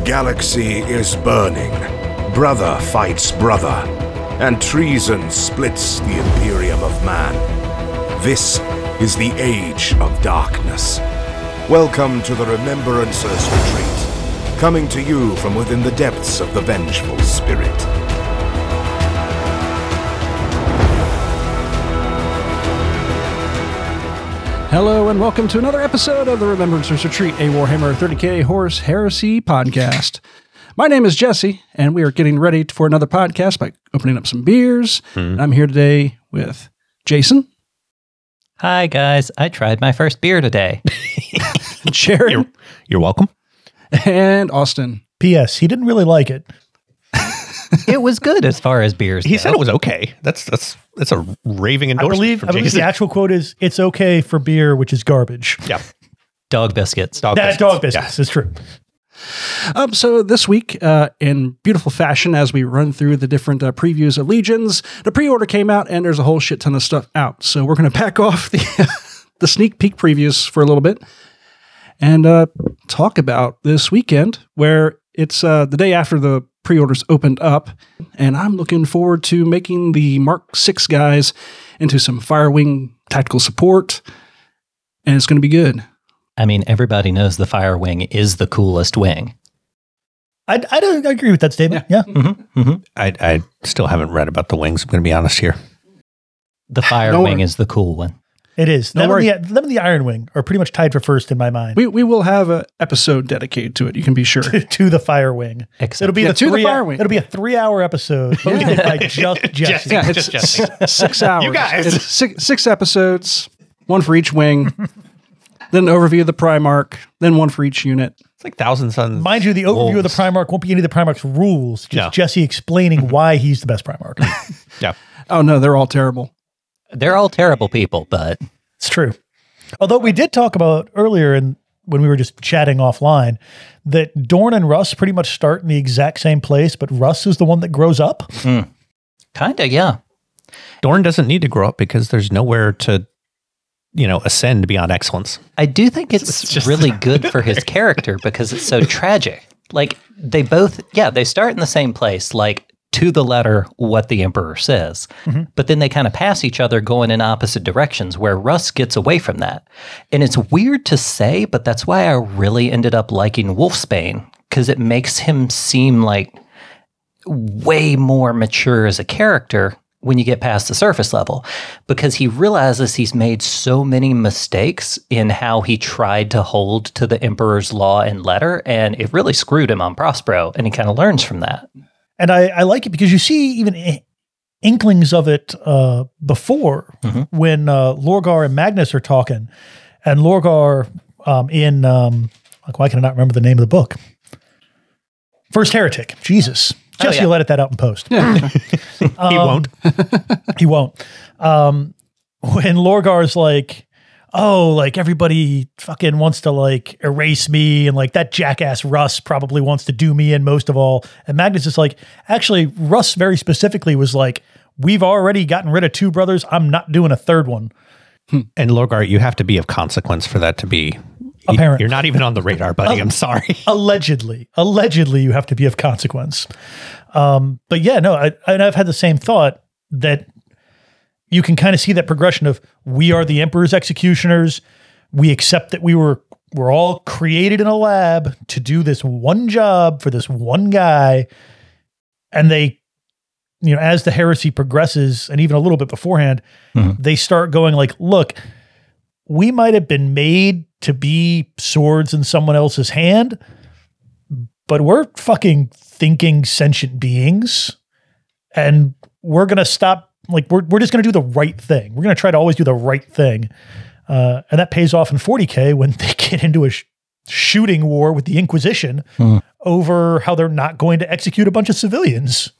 The galaxy is burning. Brother fights brother, and treason splits the Imperium of Man. This is the Age of Darkness. Welcome to the Remembrancers Retreat, coming to you from within the depths of the Vengeful Spirit. Hello and welcome to another episode of the Remembrancers Retreat, a Warhammer 30k Horus Heresy podcast. My name is Jesse, and we are getting ready for another podcast by opening up some beers. And I'm here today with Jason, Hi guys, I tried my first beer today. Sharon, You're welcome. and Austin. P.S. He didn't really like it. it was good as far as beers. He go. said it was okay. That's that's that's a raving I endorsement believe, from I believe the actual quote is, "It's okay for beer, which is garbage." yeah, dog biscuits. dog That biscuits. dog business is true. Um, so this week, uh, in beautiful fashion, as we run through the different uh, previews of Legions, the pre-order came out, and there's a whole shit ton of stuff out. So we're going to back off the the sneak peek previews for a little bit and uh, talk about this weekend, where it's uh, the day after the pre-orders opened up, and I'm looking forward to making the Mark Six guys into some Firewing tactical support, and it's going to be good. I mean, everybody knows the Fire Wing is the coolest wing. I, I, don't, I agree with that statement. Yeah. I I still haven't read about the wings. I'm going to be honest here. The Fire Don't Wing is the cool one. It is. Don't Them and, the, them and the Iron Wing are pretty much tied for first in my mind. We we will have an episode dedicated to it. You can be sure. to the Fire Wing. Except It'll be Yeah, the to the three. Fire Wing. It'll be a three-hour episode hosted by just Jesse. Yeah, Just it's Jesse. six hours. You guys. It's six, six episodes, one for each wing. then an overview of the Primarch, then one for each unit. It's like Thousand Suns. Mind you, the overview of the Wolves. Primarch won't be any of the Primarch's rules. Just No. Jesse explaining why he's the best Primarch. Yeah, Oh no, they're all terrible. They're all terrible people, but It's true. Although we did talk about earlier and when we were just chatting offline that Dorn and Russ pretty much start in the exact same place, but Russ is the one that grows up. Hmm. kinda, yeah. Dorn doesn't need to grow up because there's nowhere to, you know, ascend beyond excellence. I do think it's, It's just- really good for his character because it's so tragic. Like they both, yeah, they start in the same place, like to the letter what the emperor says, mm-hmm. but then they kind of pass each other going in opposite directions where Russ gets away from that. And it's weird to say, but that's why I really ended up liking Wolfsbane because it makes him seem like way more mature as a character when you get past the surface level because he realizes he's made so many mistakes in how he tried to hold to the emperor's law and letter and it really screwed him on Prospero and he kind of learns from that. And I, I like it because you see even inklings of it uh, before when uh, Lorgar and Magnus are talking. And Lorgar um, in, um, like, why can I not remember the name of the book? First Heretic. Jesus. Oh, Jesse yeah. will edit that out in post. he won't. he won't. Um, when Lorgar's like, oh, like everybody fucking wants to like erase me, and like that jackass Russ probably wants to do me in most of all. And Magnus is like, actually, Russ very specifically was like, we've already gotten rid of two brothers. I'm not doing a third one. And Lorgar, you have to be of consequence for that to be Apparent. You're not even on the radar, buddy. I'm sorry. allegedly allegedly you have to be of consequence um but yeah no I, and i've had the same thought that you can kind of see that progression of we are the emperor's executioners we accept that we were we're all created in a lab to do this one job for this one guy and they you know as the heresy progresses and even a little bit beforehand mm-hmm. they start going like look we might have been made to be swords in someone else's hand, but we're fucking thinking sentient beings and we're going to stop. Like, we're, we're just going to do the right thing. We're going to try to always do the right thing. Uh, and that pays off in 40K when they get into a sh- shooting war with the Inquisition over how they're not going to execute a bunch of civilians.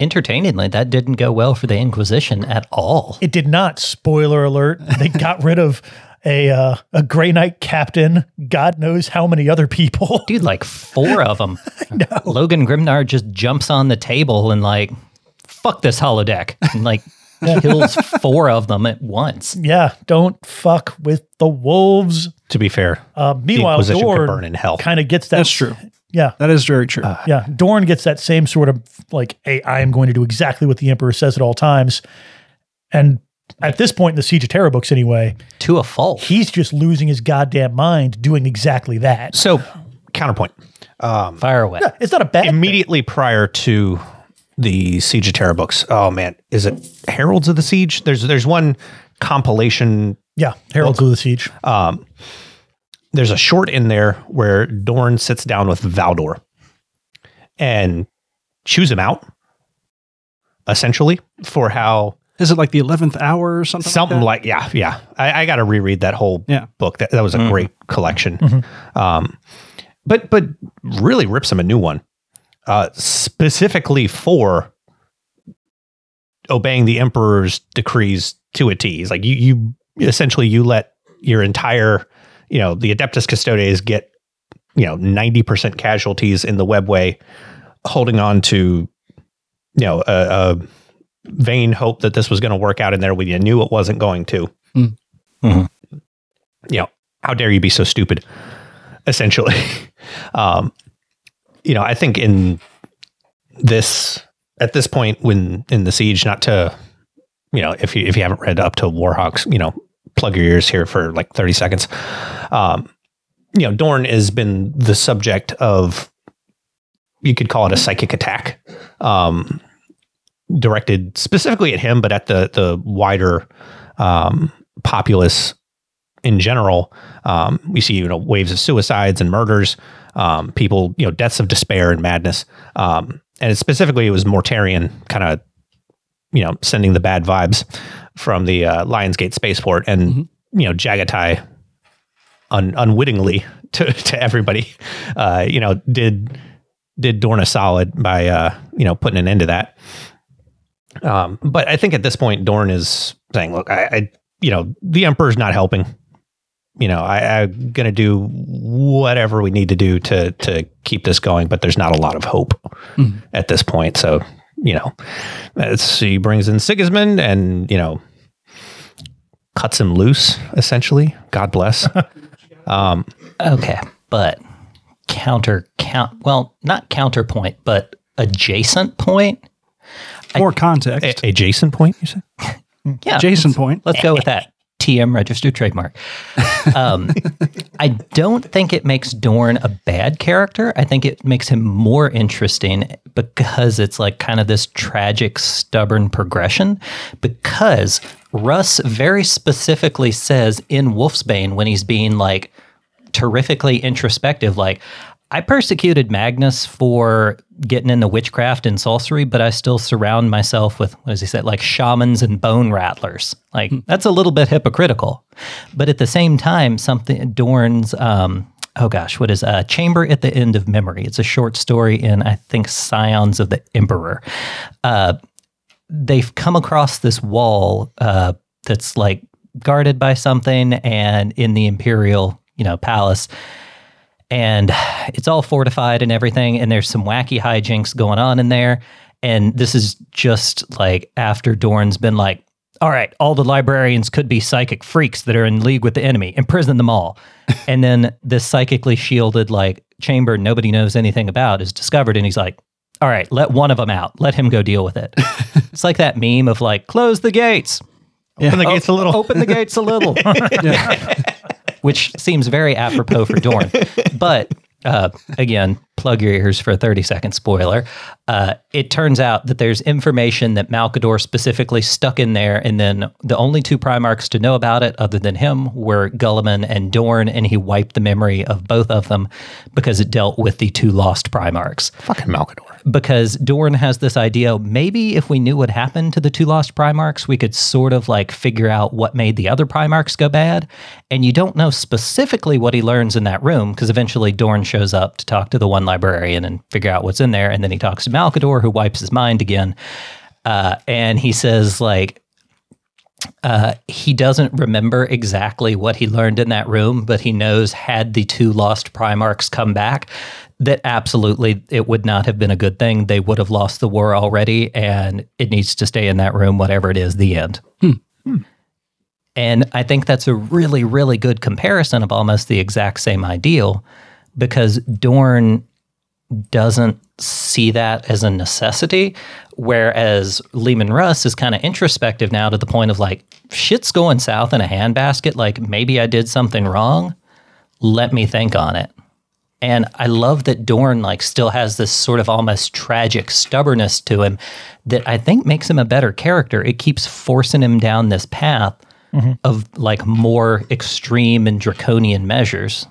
Entertainingly, that didn't go well for the Inquisition at all. It did not. Spoiler alert. They got rid of a uh, a Grey Knight captain. God knows how many other people. Dude, like four of them. Logan Grimnar just jumps on the table and like, fuck this holodeck. And like kills four of them at once. Yeah, don't fuck with the wolves. To be fair, Uh, meanwhile, Inquisition could Dorn burn in hell. kind of gets that. That's true. Yeah. That is very true. Yeah, Dorn gets that same sort of like, "Hey, I am going to do exactly what the Emperor says at all times," and at this point in the Siege of Terra books, anyway, To a fault. he's just losing his goddamn mind doing exactly that. So, counterpoint. Um, Fire away. Yeah, it's not a bad. thing. Immediately prior to the Siege of Terra books. Oh man, is it Heralds of the Siege? There's there's one compilation Yeah, Heralds of the Siege. Um, there's a short in there where Dorn sits down with Valdor and chews him out, essentially, for how Is it like the eleventh hour or something? something like, like, yeah, yeah. I, I got to reread that whole Yeah. book. That, that was a mm-hmm. great collection. Mm-hmm. Um, but but really rips him a new one, uh, specifically for obeying the emperor's decrees to a T. He's like you you essentially you let your entire you know the Adeptus Custodes get you know ninety percent casualties in the webway, holding on to you know a, a vain hope that this was going to work out in there when you knew it wasn't going to. Mm. Mhm. You know, how dare you be so stupid? Essentially, um, you know, I think in this at this point when in the siege, not to you know, if you if you haven't read up to Warhawks, you know, plug your ears here for like thirty seconds. Um, you know, Dorn has been the subject of you could call it a psychic attack. Um, directed specifically at him, but at the the wider um, populace in general. Um, we see you know waves of suicides and murders, um, people you know deaths of despair and madness, um, and specifically it was Mortarion kind of you know sending the bad vibes from the uh, Lionsgate spaceport, and you know Jaghatai un- unwittingly to to everybody, uh, you know did did Dorn a solid by uh, you know putting an end to that. Um, but I think at this point, Dorn is saying, "Look, I, I you know, the Emperor's not helping. You know, I, I'm going to do whatever we need to do to to keep this going, but there's not a lot of hope Mhm. at this point. So, you know, it's, he brings in Sigismund and you know cuts him loose. Essentially, God bless. um, Okay, but counter count. Well, not counterpoint, but adjacent point. For context, a- adjacent point. You said Yeah, Jason point. Let's go with that. TM registered trademark. Um, I don't think it makes Dorn a bad character. I think it makes him more interesting because it's like kind of this tragic, stubborn progression. Because Russ very specifically says in Wolfsbane when he's being like terrifically introspective, like, I persecuted Magnus for getting into witchcraft and sorcery, but I still surround myself with, what does he say, like shamans and bone rattlers. Like, that's a little bit hypocritical. But at the same time, something, Dorn's, um, oh gosh, what is uh, Chamber at the End of Memory? It's a short story in, I think, Scions of the Emperor. Uh, they've come across this wall uh, that's like guarded by something and in the imperial you know palace and it's all fortified and everything and there's some wacky hijinks going on in there. And this is just like after dorn's been like all right all the librarians could be psychic freaks that are in league with the enemy imprison them all. And then this psychically shielded like chamber nobody knows anything about is discovered and he's like all right let one of them out. Let him go deal with it. It's like that meme of like close the gates. Open the oh, gates a little. open the gates a little which seems very apropos for Dorn. But uh, again, plug your ears for a 30 second spoiler. Uh, it turns out that there's information that Malkador specifically stuck in there, and then the only two Primarchs to know about it, other than him, were Guilliman and Dorn, and he wiped the memory of both of them because it dealt with the two lost Primarchs Fucking Malkador. because Dorn has this idea maybe if we knew what happened to the two lost Primarchs, we could sort of like figure out what made the other Primarchs go bad. And you don't know specifically what he learns in that room because eventually Dorn shows up to talk to the one librarian and figure out what's in there. And then he talks to Malkador, who wipes his mind again. Uh, and he says, like, uh, he doesn't remember exactly what he learned in that room, but he knows had the two lost Primarchs come back, that absolutely it would not have been a good thing. They would have lost the war already, and it needs to stay in that room, whatever it is, the end. And I think that's a really, really good comparison of almost the exact same ideal because Dorn doesn't see that as a necessity. Whereas Leman Russ is kind of introspective now to the point of like, shit's going south in a handbasket. Like, maybe I did something wrong. Let me think on it. And I love that Dorn like still has this sort of almost tragic stubbornness to him that I think makes him a better character. It keeps forcing him down this path mm-hmm. of like more extreme and draconian measures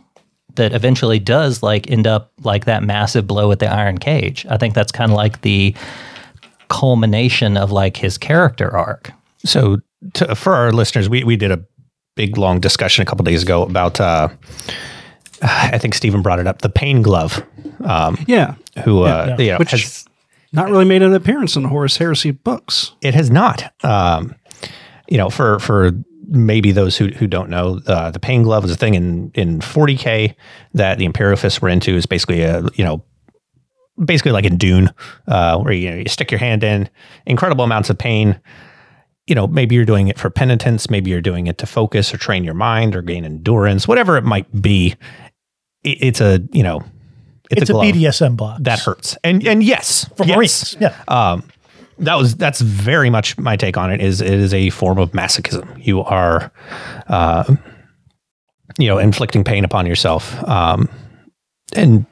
that eventually does like end up like that massive blow at the iron cage. I think that's kind of like the culmination of like his character arc. So, to, for our listeners, we, we did a big long discussion a couple days ago about. Uh, I think Stephen brought it up. The pain glove, um, Yeah. who uh, yeah. you know Which- has, Not really made an appearance in the Horus Heresy books. it has not. Um, you know, for for maybe those who who don't know, uh, the pain glove is a thing in in 40k that the Imperial Fists were into. Is basically a you know basically like in Dune, uh, where you know you stick your hand in, incredible amounts of pain. You know, maybe you're doing it for penitence, maybe you're doing it to focus or train your mind or gain endurance, whatever it might be. It, it's a you know, It's, a, glove BDSM box that hurts, and and yes, for yes. Marines. Yeah, Um, that was that's very much my take on it. Is it is a form of masochism? You are, uh, you know, inflicting pain upon yourself, um, and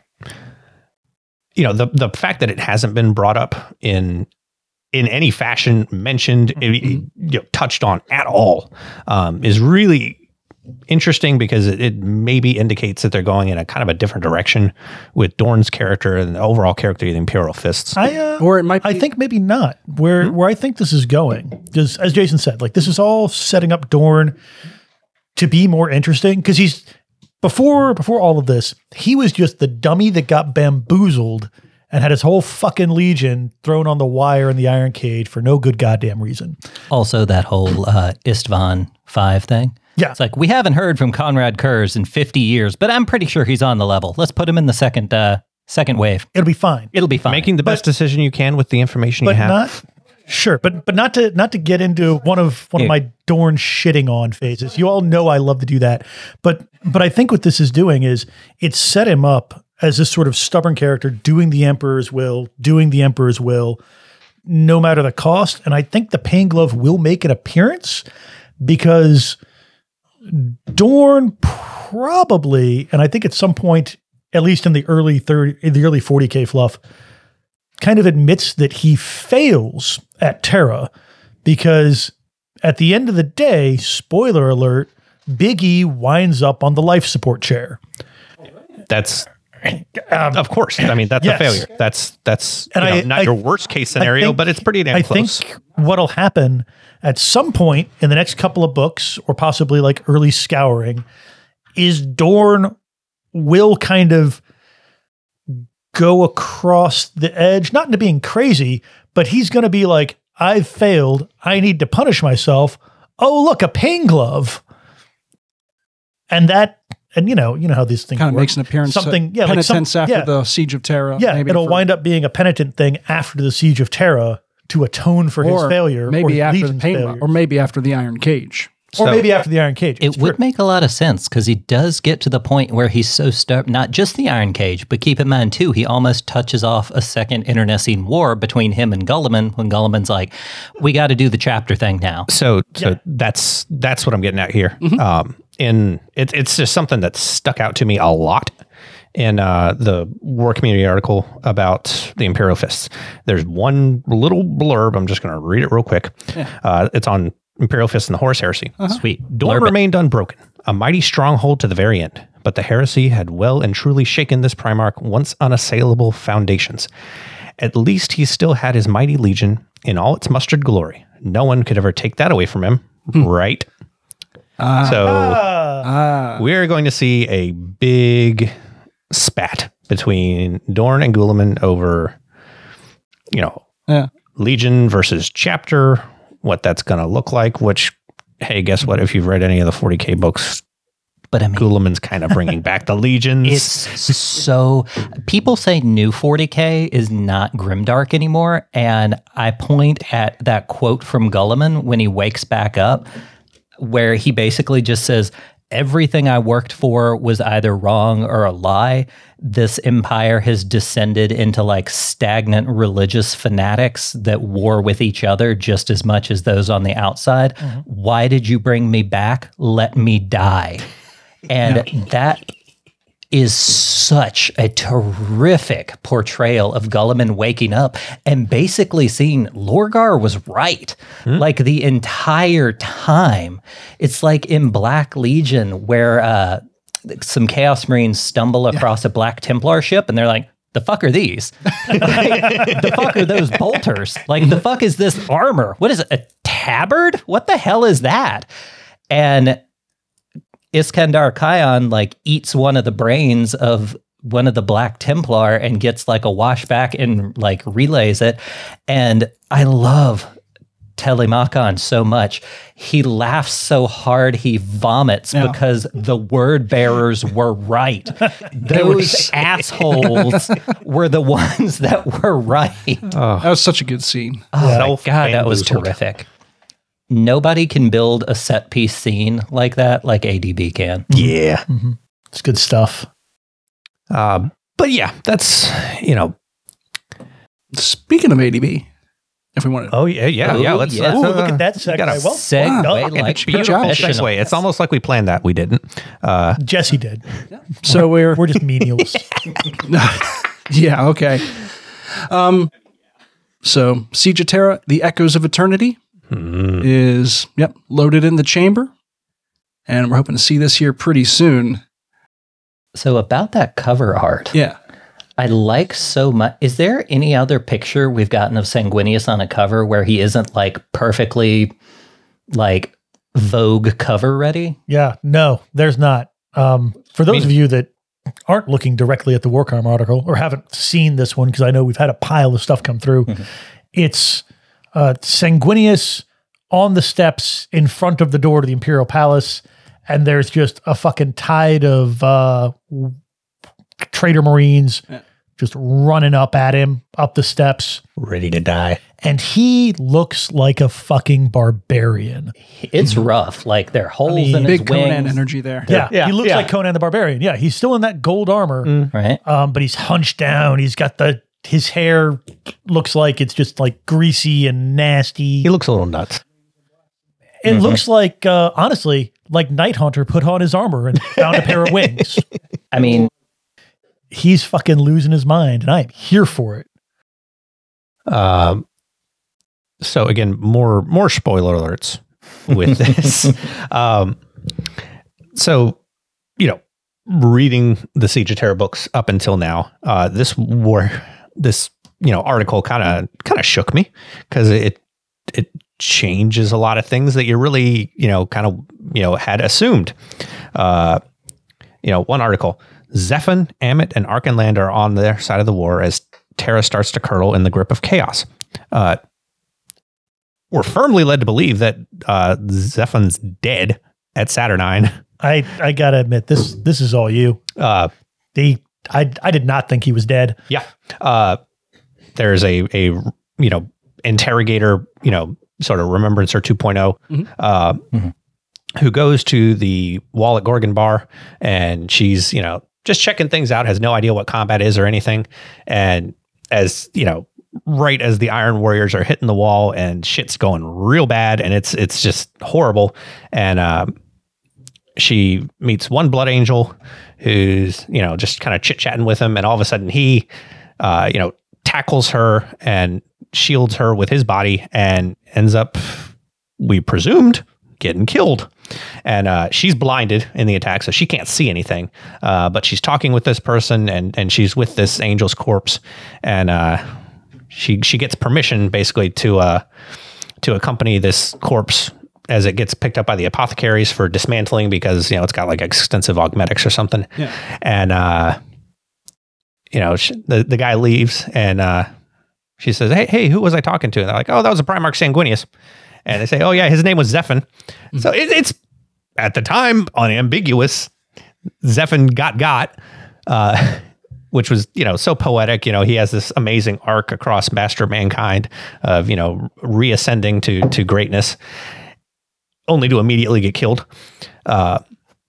you know the the fact that it hasn't been brought up in in any fashion mentioned, you know, touched on at all, um, is really interesting because it, it maybe indicates that they're going in a kind of a different direction with Dorn's character and the overall character of the Imperial Fists. I uh, Or it might be I think maybe not. Where where I think this is going, because as Jason said, like this is all setting up Dorn to be more interesting. Because he's before before all of this, he was just the dummy that got bamboozled and had his whole fucking legion thrown on the wire in the iron cage for no good goddamn reason. Also, that whole uh, Isstvan 5 thing. Yeah. It's like, we haven't heard from Konrad Curze in 50 years, but I'm pretty sure he's on the level. Let's put him in the second uh, second wave. It'll be fine. It'll be fine. making the best decision you can with the information you have. not sure but but not to not to get into one of one of my dorn shitting on phases you all know i love to do that but but i think what this is doing is it set him up as this sort of stubborn character doing the emperor's will doing the emperor's will no matter the cost and i think the pain glove will make an appearance because dorn probably and i think at some point at least in the early 30 in the early 40k fluff kind of admits that he fails at Terra because at the end of the day, spoiler alert, Big E winds up on the life support chair. That's Um, of course. I mean, that's yes. a failure. That's that's you know, I- not I- your worst case scenario, think- but it's pretty damn I close. think what'll happen at some point in the next couple of books, or possibly like early scouring, is Dorn will kind of go across the edge, not into being crazy, but he's going to be like, I've failed. I need to punish myself. Oh, look, a pain glove. And that, and you know, you know how these things kind of work. makes an appearance. Something, uh, yeah, like some- penitence after yeah. the siege of Terra. Yeah, it'll for- wind up being a penitent thing after the siege of Terra to atone for his failure, maybe after the pain, failure. or maybe after the Iron Cage. Or So- maybe after the Iron Cage. It It's would true. make a lot of sense because he does get to the point where he's so stubborn. Not just the Iron Cage, but keep in mind too, he almost touches off a second internecine war between him and Guilliman when Guilliman's like, "We got to do the chapter thing now." so. So Yeah. that's that's what I'm getting at here. Mm-hmm. Um, and it, it's just something that stuck out to me a lot in uh, the War Community article about the Imperial Fists. There's one little blurb. I'm just going to read it real quick. Uh, it's on Imperial Fists and the Horus Heresy. Uh-huh. Sweet. Dorn Blurb it. remained unbroken, a mighty stronghold to the very end. But the heresy had well and truly shaken this Primarch once unassailable foundations. At least he still had his mighty legion in all its mustered glory. No one could ever take that away from him, hmm. right? Ah. so Ah, we're going to see a big spat between Dorn and Guilliman over, you know, Yeah. Legion versus Chapter, what that's going to look like. Which, hey, guess what? If you've read any of the 40k books, But I mean, Guilliman's kind of bringing back the legions. It's so people say new 40k is not grimdark anymore, and I point at that quote from Guilliman when he wakes back up, where he basically just says, everything I worked for was either wrong or a lie. This empire has descended into like stagnant religious fanatics that war with each other just as much as those on the outside. Mm-hmm. Why did you bring me back? Let me die. And that is such a terrific portrayal of Guilliman waking up and basically seeing Lorgar was right. Like the entire time. It's like in Black Legion where uh, some Chaos Marines stumble across a Black Templar ship and they're like, the fuck are these? Like, the fuck are those bolters? Like, the fuck is this armor? What is it? A tabard? What the hell is that? And Iskandar Khayon like eats one of the brains of one of the Black Templar and gets like a washback and like relays it. And I love Telemachon so much. He laughs so hard he vomits Yeah. because the word bearers were right. Those assholes were the ones that were right. That was such a good scene. Oh my god, that was terrific. Nobody can build a set piece scene like that like ADB can. Yeah. It's good stuff. Uh, but yeah, that's you know. Speaking of ADB, if we want to, Oh yeah, yeah, yeah. Let's, yeah. let's, Ooh, uh, look at that segue. got a Well, Segue done. like good job. professional. segue. It's almost like we planned that. We didn't. Uh, Jesse did. so we're We're just menials. yeah okay. Um, so Siege of Terra, the Echoes of Eternity, is yep loaded in the chamber, and we're hoping to see this here pretty soon. So about that cover art, Yeah, I like so much. Is there any other picture we've gotten of Sanguinius on a cover where he isn't like perfectly like Vogue cover ready? yeah, no, there's not. Um, for those of you that aren't looking directly at the Warcom article or haven't seen this one, because I know we've had a pile of stuff come through, it's uh, Sanguinius on the steps in front of the door to the Imperial Palace, and there's just a fucking tide of uh, traitor Marines just running up at him up the steps. ready to die. And he looks like a fucking barbarian. It's rough. Like there are holes mean, in his big wings, Conan energy there. Yeah, Yeah, he looks yeah. like Conan the Barbarian. Yeah, he's still in that gold armor, right? um, but he's hunched down. He's got the his hair looks like it's just like greasy and nasty. He looks a little nuts. It looks like uh, honestly, like Night Haunter put on his armor and found a pair of wings. I mean, He's fucking losing his mind, and I'm here for it. Um, so again, more more spoiler alerts with this. um, so you know, reading the Siege of Terra books up until now, uh, this war, this you know article kind of kind of shook me because it it changes a lot of things that you really you know kind of you know had assumed. Uh, you know, one article: Zephon, Amit, and Arkhan Land are on their side of the war as Terra starts to curdle in the grip of chaos. Uh, we're firmly led to believe that uh, Zephon's dead at Saturnine. I I gotta admit this this is all you. Uh, They I I did not think he was dead. yeah. Uh, there's a a you know interrogator you know sort of remembrancer 2.0 uh, who goes to the wall at Gorgon Bar and she's you know just checking things out has no idea what combat is or anything and as you know right as the Iron Warriors are hitting the wall and shit's going real bad and it's it's just horrible and um, she meets one blood angel who's you know just kind of chit chatting with him and all of a sudden he uh, you know tackles her and shields her with his body and ends up we presumed getting killed. And uh, she's blinded in the attack so she can't see anything uh, but she's talking with this person and and she's with this angel's corpse. And uh, she she gets permission basically to uh to accompany this corpse as it gets picked up by the apothecaries for dismantling because you know it's got like extensive augmetics or something. Yeah. And uh, you know sh- the the guy leaves and uh, she says, "Hey, hey, who was I talking to?" And they're like, "Oh, that was a Primarch Sanguinius." And they say, "Oh yeah, his name was Zephon." So it, it's at the time unambiguous. Zephon got got. Uh, which was you know so poetic. You know, he has this amazing arc across Master Mankind of you know reascending to to greatness, only to immediately get killed. Uh,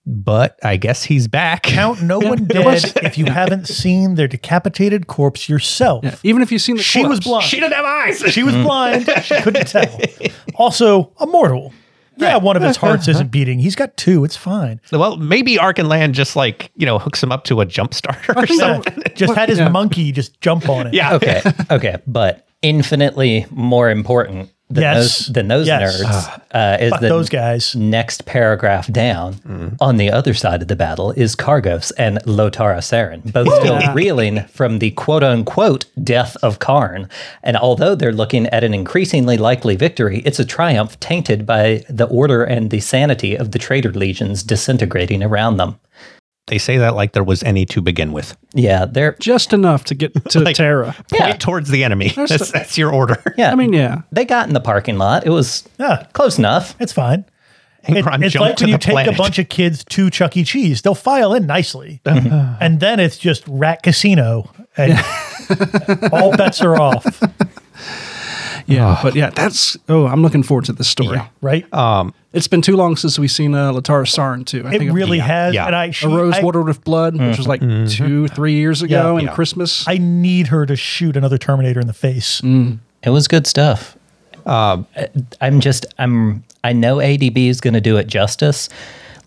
but I guess he's back. Count no one dead if you haven't seen their decapitated corpse yourself. Yeah, even if you've seen the She was blind. She didn't have eyes. She was blind. She couldn't tell. Also, a mortal. Yeah, one of his hearts isn't beating. He's got two. It's fine. well, maybe Arkhan Land just like you know hooks him up to a jump starter or something. Yeah, just had his Yeah. monkey just jump on it. Yeah. Okay, okay, but infinitely more important than Yes. those than those Yes. nerds uh, is Fuck the those guys. next paragraph down on the other side of the battle is Kargos and Lotara Sarrin, both still reeling from the quote unquote death of Kharn. And although they're looking at an increasingly likely victory, it's a triumph tainted by the order and the sanity of the traitor legions disintegrating around them. They say that like there was any to begin with. Yeah, they're just enough to get to Like- Terra. Point Yeah. towards the enemy. That's, that's your order. yeah. I mean, yeah. they got in the parking lot. It was Yeah, close enough. it's fine. It- it's jumped like to when you take planet. a bunch of kids to Chuck E. Cheese. They'll file in nicely. Uh-huh. and then it's just rat casino. And all bets are off, Yeah, but yeah, that's oh, I'm looking forward to this story. right? Um, it's been too long since we've seen uh, Lotara Sarrin too. I it think really has. yeah. And I, she, a rose I, watered with blood, which was like two, three years ago Yeah. in Yeah. Christmas. I need her to shoot another Terminator in the face. It was good stuff. Um, I'm just I'm I know ADB is going to do it justice.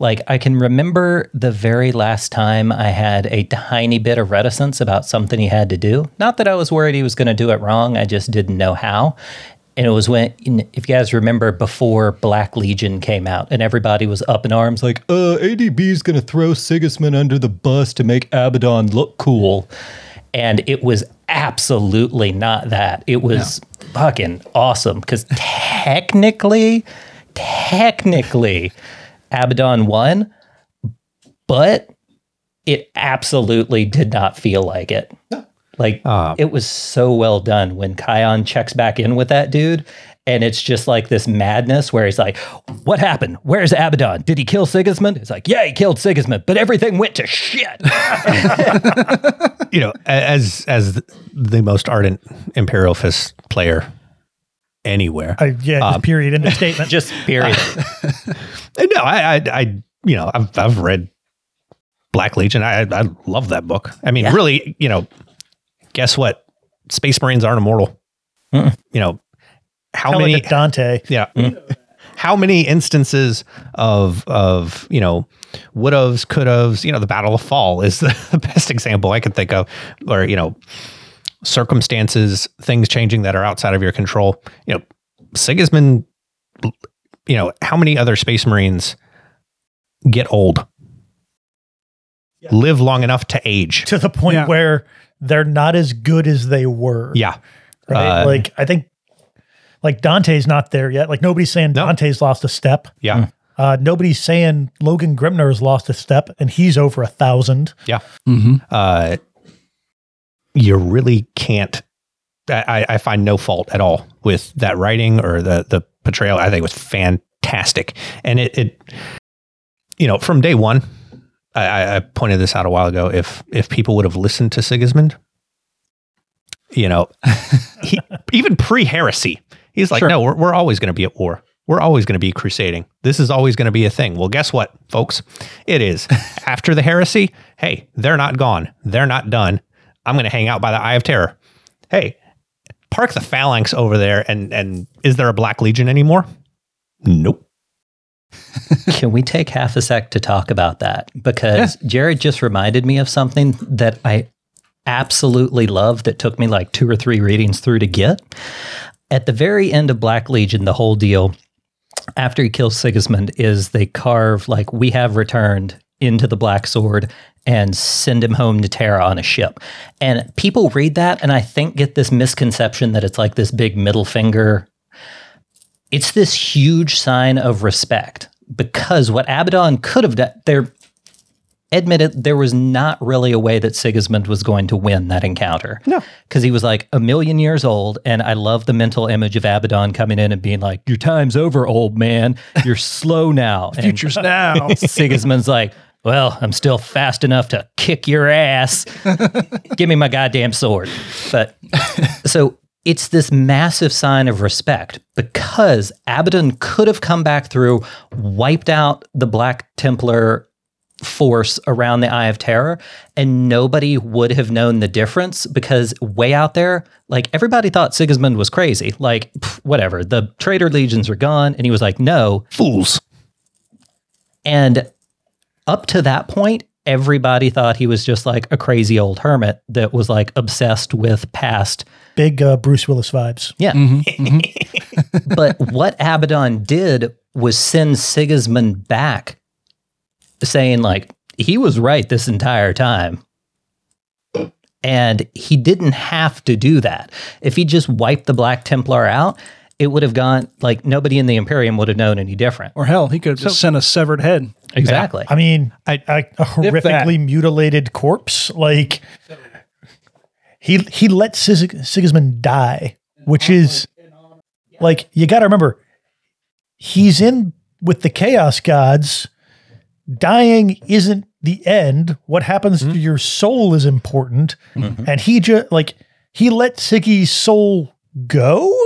Like I can remember the very last time I had a tiny bit of reticence about something he had to do. Not that I was worried he was going to do it wrong, I just didn't know how. And it was when if you guys remember before Black Legion came out and everybody was up in arms like, "Uh, ADB is going to throw Sigismund under the bus to make Abaddon look cool." And it was absolutely not that. It was fucking awesome because technically, technically, Abaddon won, but it absolutely did not feel like it. Like ah. it was so well done when Khayon checks back in with that dude. And it's just like this madness where he's like, What happened? Where's Abaddon? Did he kill Sigismund? It's like, Yeah, he killed Sigismund, but everything went to shit. you know, as as the most ardent Imperial Fist player anywhere. I, yeah, just um, period. End of statement. just period. And uh, no, I, I, I, you know, I've I've read Black Legion. I I love that book. I mean, really, you know, guess what? Space Marines aren't immortal. You know, how Telling many? it Dante. Yeah. Mm. How many instances of of you know would haves, could haves, you know, the Battle of Fall is the best example I could think of, or you know, circumstances, things changing that are outside of your control. You know, Sigismund. You know, how many other Space Marines get old, live long enough to age? To the point Yeah. where they're not as good as they were. Yeah, Right. Uh, like I think like Dante's not there yet. Like nobody's saying No. Dante's lost a step. yeah, Uh, nobody's saying Logan Grimnar has lost a step and he's over a thousand. yeah. mm-hmm. uh, you really can't. I, I find no fault at all with that writing or the the portrayal. I think it was fantastic, and it, it you know, from day one, I- I, pointed this out a while ago. If if people would have listened to Sigismund, you know, he, even pre heresy, he's like, Sure. no, we're, we're always going to be at war. We're always going to be crusading. This is always going to be a thing. Well, guess what, folks? It is. After the heresy, hey, they're not gone. They're not done. I'm going to hang out by the Eye of Terror. Hey, park the phalanx over there. And and is there a Black Legion anymore? Nope. Can we take half a sec to talk about that? Because Jared just reminded me of something that I absolutely love that took me like two or three readings through to get. At the very end of Black Legion, the whole deal, after he kills Sigismund, is they carve like we have returned into the Black Sword and send him home to Terra on a ship. And people read that and I think get this misconception that it's like this big middle finger it's this huge sign of respect because what Abaddon could have done, there admitted there was not really a way that Sigismund was going to win that encounter. No. Because he was like a million years old. And I love the mental image of Abaddon coming in and being like, Your time's over, old man. You're slow now. And Futures now. Sigismund's like, Well, I'm still fast enough to kick your ass. Give me my goddamn sword. But so it's this massive sign of respect because Abaddon could have come back through, wiped out the Black Templar force around the Eye of Terror, and nobody would have known the difference because way out there, like everybody thought Sigismund was crazy. Like, pff, whatever, the traitor legions are gone. And he was like, no. Fools. And up to that point, everybody thought he was just like a crazy old hermit that was like obsessed with past Big uh, Bruce Willis vibes. Yeah. but what Abaddon did was send Sigismund back saying, like, he was right this entire time. And he didn't have to do that. If he just wiped the Black Templar out, it would have gone like nobody in the Imperium would have known any different. Or hell, he could have just sent a severed head. Exactly. I mean, I- a, a horrifically mutilated corpse. Like he he let Sig- Sigismund die, which is like you got to remember he's in with the chaos gods. Dying isn't the end. What happens to mm-hmm. your soul is important, mm-hmm. and he just like he let Siggy's soul go?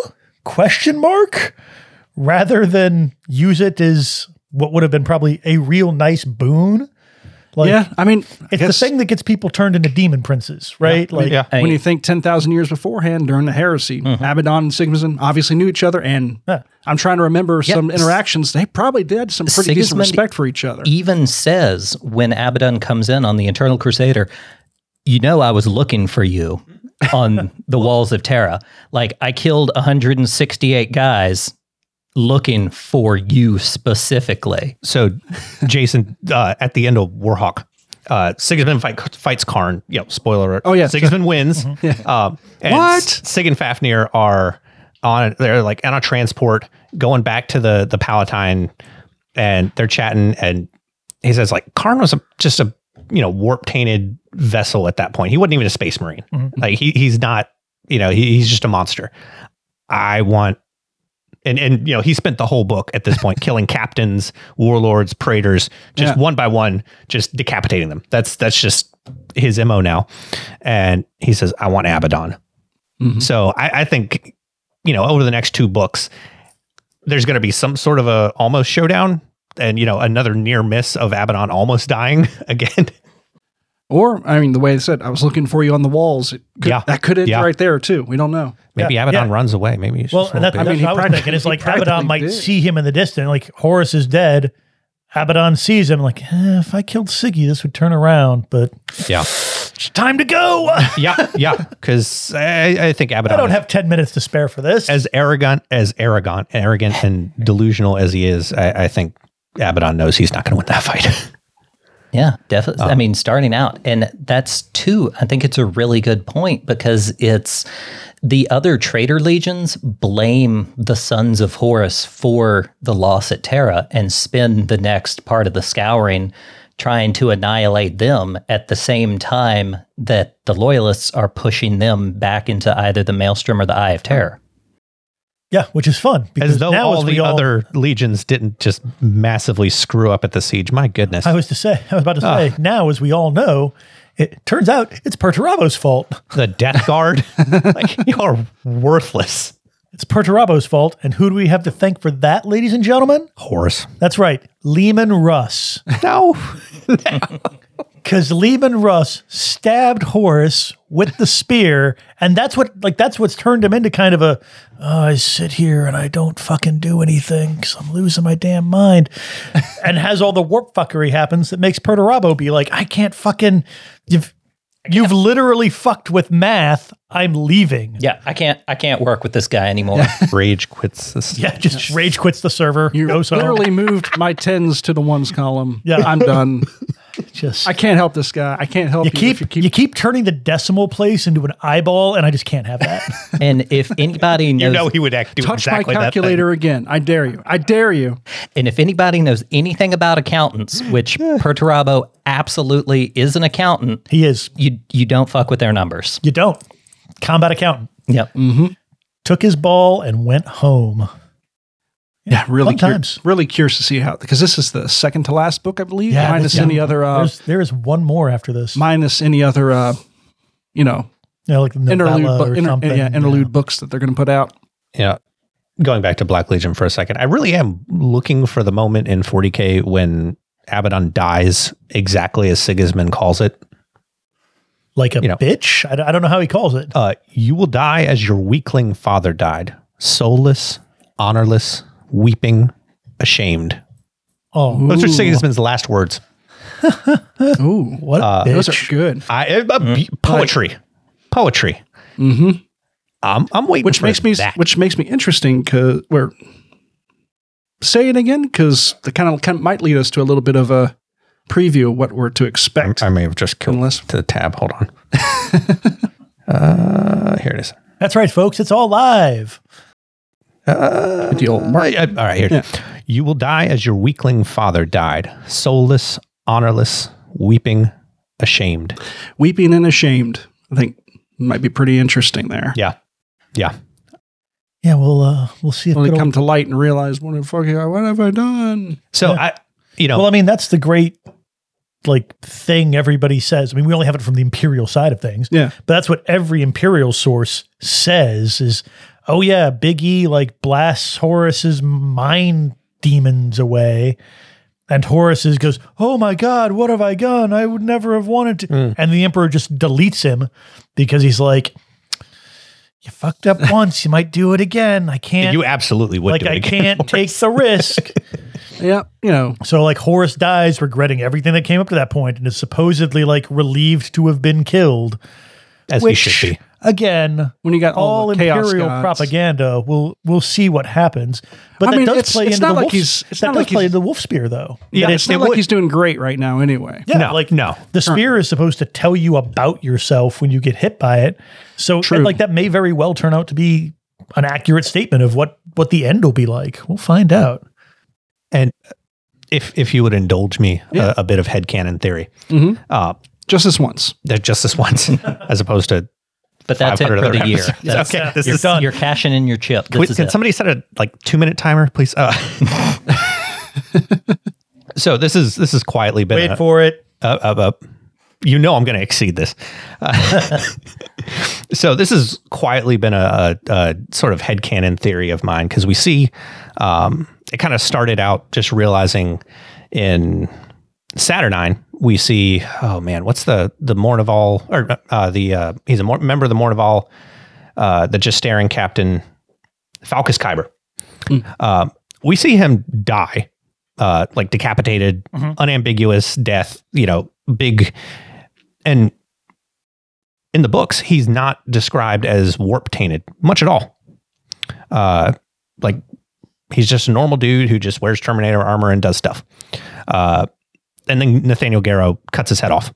Question mark rather than use it as what would have been probably a real nice boon. Like, yeah, I mean, I it's the thing that gets people turned into demon princes, right? like, yeah. When you think 10,000 years beforehand during the heresy, mm-hmm. Abaddon and Sigismund obviously knew each other. And Yeah. I'm trying to remember Yeah. some interactions. They probably did some pretty decent respect for each other. even says when Abaddon comes in on the Eternal Crusader, you know, I was looking for you on the walls of Terra. Like, I killed 168 guys looking for you specifically. So, Jason, uh, at the end of Warhawk, uh, Sigismund fight, fights Kharn. You know, spoiler alert. Oh, yeah, Sigismund wins. Um, and What? Sig and Fafnir are on. They're like on a transport going back to the the Palatine, and they're chatting. And he says like Karn was a, just a you know warp tainted vessel at that point. He wasn't even a space marine. Mm-hmm. Like he he's not. You know, he, he's just a monster. I want and and you know he spent the whole book at this point killing captains, warlords, praetors, just Yeah. one by one, just decapitating them. That's that's just his mo now. And he says, "I want Abaddon." Mm-hmm. So I, I think you know over the next two books, there's going to be some sort of a almost showdown, and you know another near miss of Abaddon almost dying again. Or, I mean, the way they said, I was looking for you on the walls. It could, Yeah. That could end Yeah. right there, too. We don't know. Maybe Yeah, Abaddon yeah. runs away. Maybe he's well, just and a that's, little that's I mean, what I he was practic- thinking. It's like Abaddon practically might did. see him in the distance. Like Horus is dead. Abaddon sees him. Like, eh, if I killed Siggy, this would turn around. But yeah, it's time to go. yeah, yeah. Because I, I think Abaddon. I don't have ten minutes to spare for this. as arrogant as arrogant, arrogant and delusional as he is, I, I think Abaddon knows he's not going to win that fight. Yeah, definitely. I um, mean, starting out, and that's two. I think it's a really good point because it's the other traitor legions blame the sons of Horus for the loss at Terra and spend the next part of the scouring trying to annihilate them at the same time that the loyalists are pushing them back into either the maelstrom or the eye of terror. Yeah, which is fun because As though now all the all, other legions didn't just massively screw up at the siege. My goodness. I was to say, I was about to Ah. say. Now, as we all know, it turns out it's Perturabo's fault. the Death Guard, like, you are worthless. It's Perturabo's fault. And who do we have to thank for that, ladies and gentlemen? Horus. That's right, Leman Russ. No. Because Leman Russ stabbed Horus with the spear, and that's what like that's what's turned him into kind of a oh, I sit here and I don't fucking do anything because I'm losing my damn mind, and has all the warp fuckery happens that makes Perturabo be like I can't fucking you've you've literally fucked with math. I'm leaving. Yeah, I can't. I can't work with this guy anymore. Rage quits this. Yeah, just rage quits the server. You goes home. literally moved my tens to the ones column. Yeah. I'm done. just I can't help this guy. I can't help you you, keep, if you you keep keep turning the decimal place into an eyeball, and I just can't have that. and if anybody knows, You know he would act do touch exactly my that calculator again. I dare you. I dare you. And if anybody knows anything about accountants, which Perturabo absolutely is an accountant, he is. you you don't fuck with their numbers. You don't. Combat accountant. Yep. Mm-hmm. took his ball and went home. Yeah, really, fun cur- times. really curious to see how because this is the second to last book, I believe, Yeah, minus this- any yeah. other, uh, There's, there is one more after this. minus any other, uh, you know, you know, like interlude, bu- or inter- something. yeah, interlude books that they're going to put out. Yeah. Going back to Black Legion for a second, I really am looking for the moment in 40K when Abaddon dies exactly as Sigismund calls it. Like a You know. bitch? I, don't- I don't know how he calls it. Uh, you will die as your weakling father died, soulless, honorless, weeping, ashamed. Oh, Those are Sigismund's last words. Ooh, what a uh, bitch. those are good. I, uh, be- poetry, poetry. Mm-hmm. I'm, I'm waiting. Which for makes me that. which makes me interesting because where say it again because the kind of, kind of might lead us to a little bit of a preview of what we're to expect. I may have just killed Unless- to the tab. Hold on. uh, here it is. That's right, folks. It's all live. Uh, the old all right, all right, here. Yeah. You will die as your weakling father died, soulless, honorless, weeping, ashamed. weeping and ashamed. I think might be pretty interesting there. Yeah, yeah. Yeah, we'll uh, we'll see if When they come to light and realize what the fuck what have I done? So Yeah. I, you know, Well, I mean, that's the great like thing everybody says. I mean, we only have it from the imperial side of things. Yeah. But that's what every imperial source says is, oh yeah, Big E like blasts Horus's mind demons away. And Horus goes, Oh my God, what have I done? I would never have wanted to. Mm. And the Emperor just deletes him because he's like, You fucked up once, you might do it again. I can't you absolutely would. like do it I again. can't take the risk. Yeah, you know, So like Horus dies regretting everything that came up to that point and is supposedly like relieved to have been killed. as he should be. Again, when you got all, all imperial gods. propaganda, we'll we'll see what happens. But I that mean, does it's- play it's into not the like wolf, he's- it's that not does like play he's- into the wolf spear though. Yeah, it- it's it not like would- he's doing great right now anyway. Yeah, No, like no. The spear is supposed to tell you about yourself when you get hit by it. So True. and, like that may very well turn out to be an accurate statement of what what the end will be like. We'll find out. And if if you would indulge me Yeah. a, a bit of headcanon theory, Mhm. uh, Just this once. just this once, as opposed to But that's it for the year. That's, Okay, this you're is done. You're cashing in your chip. This Wait, is can it. somebody set a like two minute timer, please? Uh, so this is this is quietly been Wait a, for it. you know I'm going to exceed this. Uh, so this has quietly been a, a, a sort of headcanon theory of mine because we see um, it kind of started out just realizing in Saturnine we see oh man what's the the Mournival or uh, the uh, he's a mor- member of the Mournival uh, the Justaerin captain Falkus Kibre. Uh, we see him die, uh, like decapitated, unambiguous death. You know, big, and in the books, he's not described as warp tainted much at all. Uh, like he's just a normal dude who just wears Terminator armor and does stuff. And then Nathaniel Garro cuts his head off,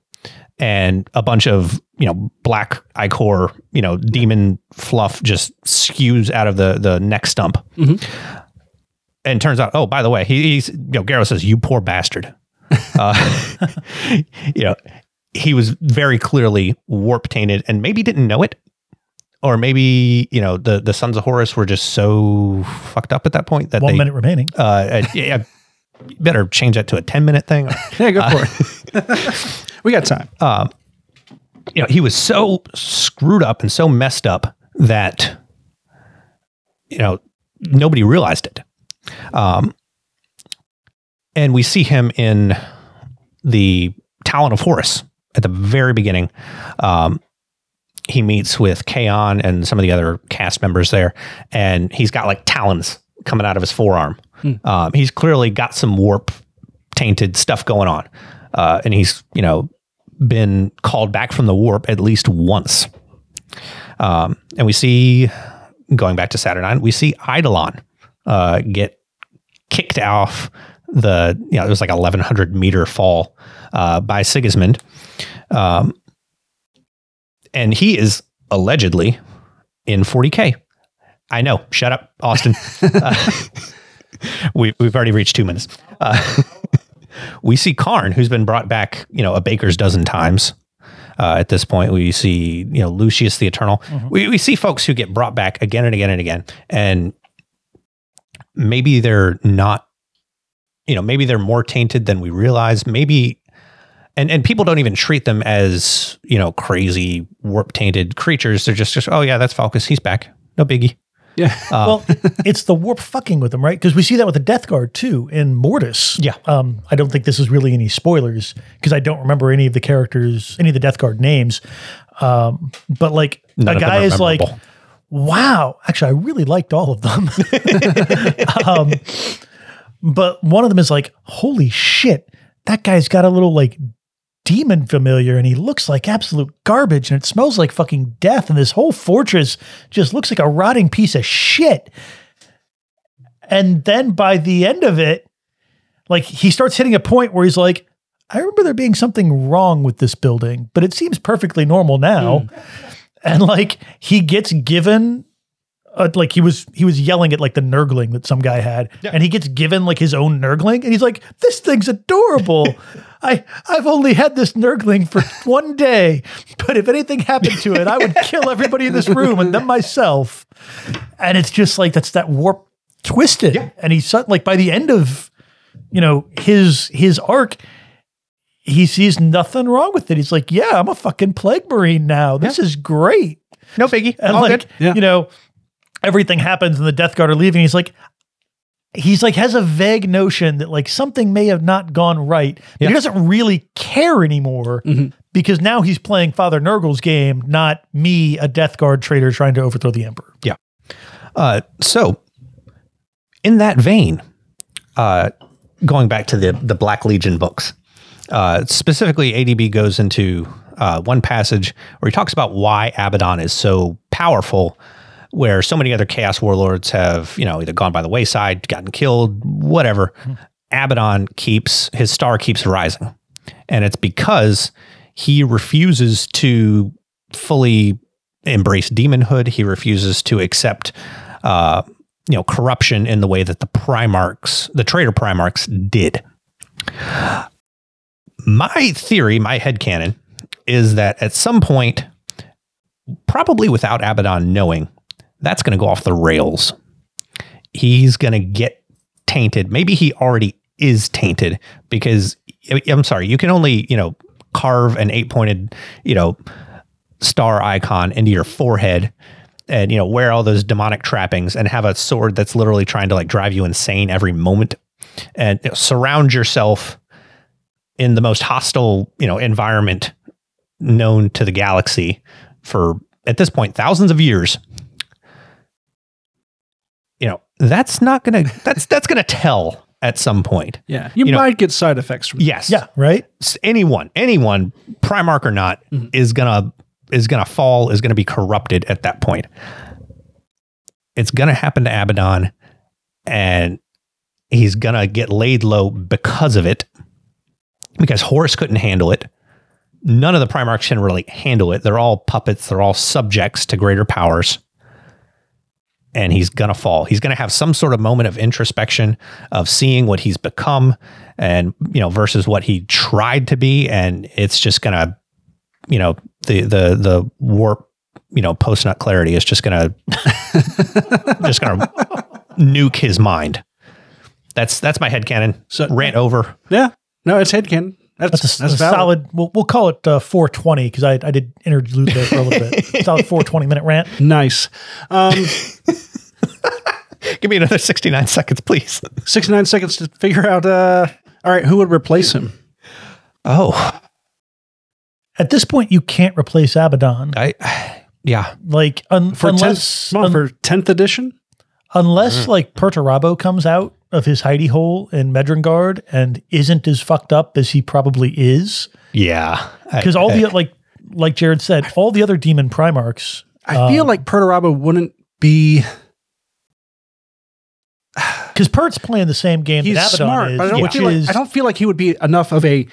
and a bunch of you know black ichor, you know demon fluff just skews out of the the neck stump. And turns out, oh, by the way, he, he's you know Garro says, "You poor bastard." uh, you know, he was very clearly warp tainted, and maybe didn't know it, or maybe you know the the sons of Horus were just so fucked up at that point that One they minute remaining. uh, uh, better change that to a 10 minute thing. Yeah, go for it. we got time. Um, you know, he was so screwed up and so messed up that, you know, nobody realized it. Um, and we see him in the Talon of Horus at the very beginning. Um, he meets with Khayon and some of the other cast members there, and he's got like talons coming out of his forearm. Um, he's clearly got some warp tainted stuff going on. Uh, and he's, you know, been called back from the warp at least once. Um, and we see, going back to Saturnine, we see Eidolon uh, get kicked off the, you know, it was like 1100 meter fall uh, by Sigismund. Um, and he is allegedly in 40K. I know. Shut up, Austin. Uh, we, we've already reached two minutes. Uh, we see Kharn, who's been brought back, you know, a baker's dozen times. Uh, at this point, we see, you know, Lucius the Eternal. We, we see folks who get brought back again and again and again. And maybe they're not, you know, maybe they're more tainted than we realize. Maybe, and, and people don't even treat them as, you know, crazy warp tainted creatures. They're just, just, oh, yeah, that's Falkus. He's back. No biggie. Yeah. well, it's the warp fucking with them, right? Because we see that with the Death Guard too in Mortis. Yeah. Um, I don't think this is really any spoilers because I don't remember any of the characters, any of the Death Guard names. Um, but like None a guy is like, wow. Actually, I really liked all of them. um, but one of them is like, holy shit, that guy's got a little like demon familiar and he looks like absolute garbage and it smells like fucking death. And this whole fortress just looks like a rotting piece of shit. And then by the end of it, like he starts hitting a point where he's like, I remember there being something wrong with this building, but it seems perfectly normal now. And like he gets given uh, like he was he was yelling at like the nurgling that some guy had and he gets given like his own nurgling and he's like this thing's adorable i i've only had this nurgling for one day but if anything happened to it i would kill everybody in this room and then myself. And it's just like that's that warp twisted. And he's like by the end of you know his his arc he sees nothing wrong with it. He's like yeah i'm a fucking plague marine now. This is great. No biggie. and All like good. Yeah. you know everything happens and the death guard are leaving. He's like he's like has a vague notion that like something may have not gone right but he doesn't really care anymore because now he's playing father nurgle's game not me a death guard traitor trying to overthrow the emperor. Yeah. Uh, so, in that vein, uh, going back to the the Black Legion books, uh, specifically, ADB goes into uh, one passage where he talks about why Abaddon is so powerful, where so many other Chaos Warlords have, you know, either gone by the wayside, gotten killed, whatever. Abaddon keeps his star keeps rising, and it's because he refuses to fully embrace demonhood. He refuses to accept, uh, you know, corruption in the way that the Primarchs, the traitor Primarchs, did. My theory, my head headcanon, is that at some point, probably without Abaddon knowing, that's going to go off the rails. He's going to get tainted. Maybe he already is tainted because I'm sorry, you can only, you know, carve an eight pointed, you know, star icon into your forehead and you know wear all those demonic trappings and have a sword that's literally trying to like drive you insane every moment and you know, surround yourself in the most hostile you know environment known to the galaxy for at this point thousands of years that's not gonna that's that's gonna tell at some point Yeah. You, You know- might get side effects from yes yeah right anyone, anyone, Primarch or not, mm-hmm. is gonna is gonna fall, is gonna be corrupted at that point. It's gonna happen to Abaddon, and he's gonna get laid low because of it. Because Horus couldn't handle it. None of the Primarchs can really handle it. They're all puppets. They're all subjects to greater powers. And he's gonna fall. He's gonna have some sort of moment of introspection of seeing what he's become, and you know versus what he tried to be and it's just gonna you know the the the warp you know post nut clarity is just gonna just gonna nuke his mind that's that's my headcanon So- rant over Yeah. No, it's head headcanon. That's, that's a, that's a valid. solid we'll, we'll call it uh, 420 because I, I did interlude there for a little bit solid 420 minute rant Nice. Um, give me another 69 seconds please 69 seconds to figure out. Uh, all right, who would replace him? oh at this point you can't replace abaddon i yeah like un, For unless 10th, well, un- for 10th edition? unless Mm. like Perturabo comes out of his hidey hole in Medrengard and isn't as fucked up as he probably is, yeah because all the like like Jared said, all the other demon primarchs. I feel Um, like Perturabo wouldn't be. Because Pert's playing the same game He's that Abaddon smart, is, but I don't, which feel like, is I don't feel like he would be enough of a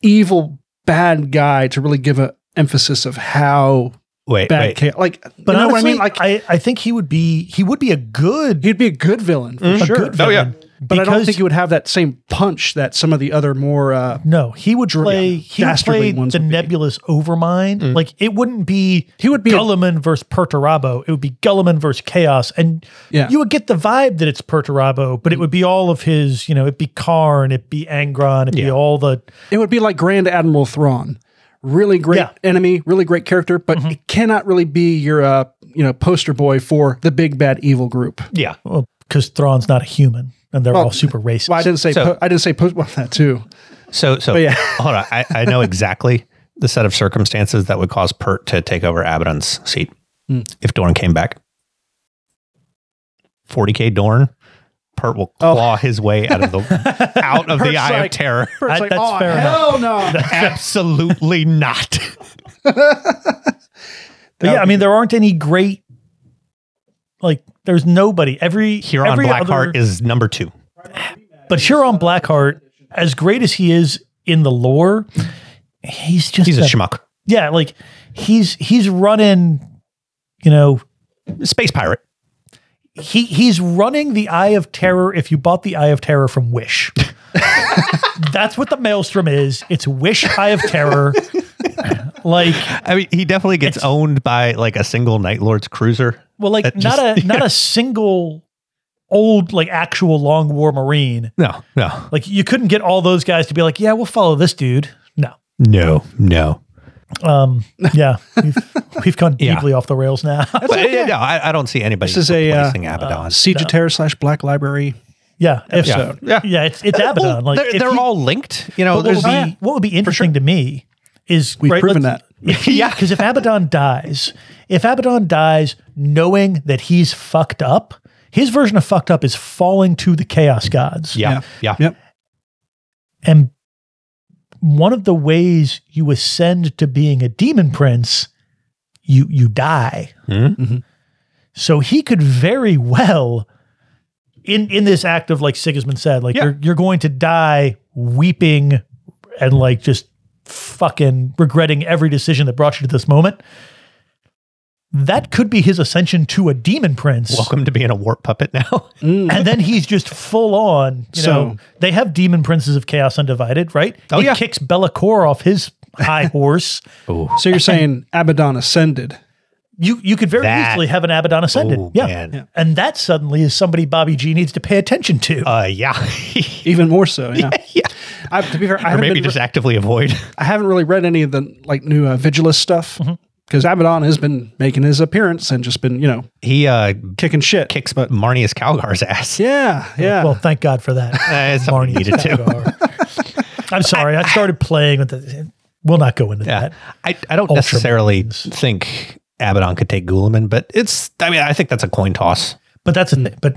evil bad guy to really give an emphasis of how wait bad wait cha- like But you know honestly, what I mean like I, I think he would be he would be a good he'd be a good villain for a sure good Oh, yeah. villain. but I don't think he would have that same punch that some of the other more uh No, he would play. yeah, he would dastardly play ones the would nebulous overmind. Like it wouldn't be. He would be a- Guilliman versus Perturabo. It would be Guilliman versus Chaos, and Yeah. you would get the vibe that it's Perturabo, but it would be all of his. You know, it'd be Kharn, it'd be Angron, it'd be all the. it would be like Grand Admiral Thrawn really great Yeah. enemy, really great character, but it cannot really be your uh, you know poster boy for the big bad evil group. Yeah. Well, because Thrawn's not a human, and they're Well, all super racist. Well, I didn't say So- po- I didn't say post well that too. So so But yeah. hold on. I, I know exactly the set of circumstances that would cause Pert to take over Abaddon's seat Hmm. if Dorn came back. 40k Dorn, Pert will Oh. claw his way out of the out of the eye like- of terror. It's I- like, that's oh, fair hell no. Absolutely not. But yeah, I mean, there aren't any great. Like, there's nobody. Every Huron every Blackheart other- is number two. but Huron Blackheart, as great as he is in the lore, he's just He's a a- schmuck. yeah, like he's he's running. You know, Space pirate. He he's running the Eye of Terror. If you bought the Eye of Terror from Wish, that's what the Maelstrom is. It's Wish Eye of Terror. like, I mean, he definitely gets owned by like a single Night Lord's cruiser. well, like not just- a not a single old like actual Long War Marine. No, no, Like you couldn't get all those guys to be like, yeah, we'll follow this dude. No. no, no. Um, yeah, we've, we've gone Yeah. deeply off the rails now. But yeah, no, I, I don't see anybody This is a, uh, replacing Abaddon. Siege of Terra slash Black Library. yeah, if yeah, so, yeah. yeah, it's it's Abaddon. Well, like they're, they're he- all linked. You know, What would, there's be, what would be interesting to me is We've proven that. If Yeah. because if Abaddon dies, if Abaddon dies knowing that he's fucked up, his version of fucked up is falling to the chaos gods. yeah, yeah, Yep. And one of the ways you ascend to being a demon prince, you you die. Mhm. So he could very well, in in this act of like Sigismund said, like Yeah. you're you're going to die weeping and like just fucking regretting every decision that brought you to this moment. That could be his ascension to a demon prince. Welcome to being a warp puppet now. And then he's just full on. You So- know, they have demon princes of chaos undivided, right? Oh, he yeah. kicks Be'lakor off his high horse. So you're saying Abaddon ascended. You you could very That- easily have an Abaddon ascended. oh, yeah. man. Yeah. And that suddenly is somebody Bobby G needs to pay attention to. Uh, yeah, Even more so, yeah. yeah. I, to be fair, I Or haven't, maybe been, just actively avoid. I haven't really read any of the like new uh, Vigilus stuff Mm-hmm. Because Abaddon has been making his appearance and just been you know He uh, kicking shit. kicks Marneus Calgar's ass. Yeah, yeah. well, thank God for that. Uh, somebody Marnie needed to. Calgar. I'm sorry. I started playing with the. We'll not go into Yeah, that. I, I don't Ultramarines. necessarily think Abaddon could take Guilliman, but it's. I mean, I think that's a coin toss. But that's a thing. But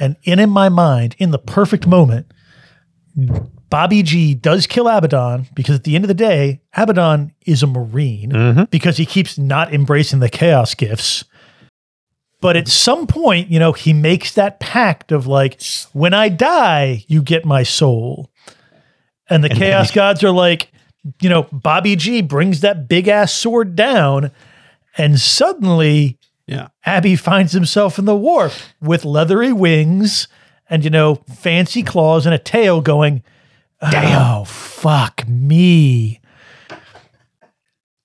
and in in my mind, in the perfect moment, Bobby G does kill Abaddon because at the end of the day, Abaddon is a Marine mm-hmm. because he keeps not embracing the chaos gifts. But at some point, you know, he makes that pact of like, when I die, you get my soul. And the then chaos he- gods are like, you know, Bobby G brings that big ass sword down, and suddenly yeah. Abby finds himself in the warp with leathery wings and, you know, fancy claws and a tail going, oh, fuck me.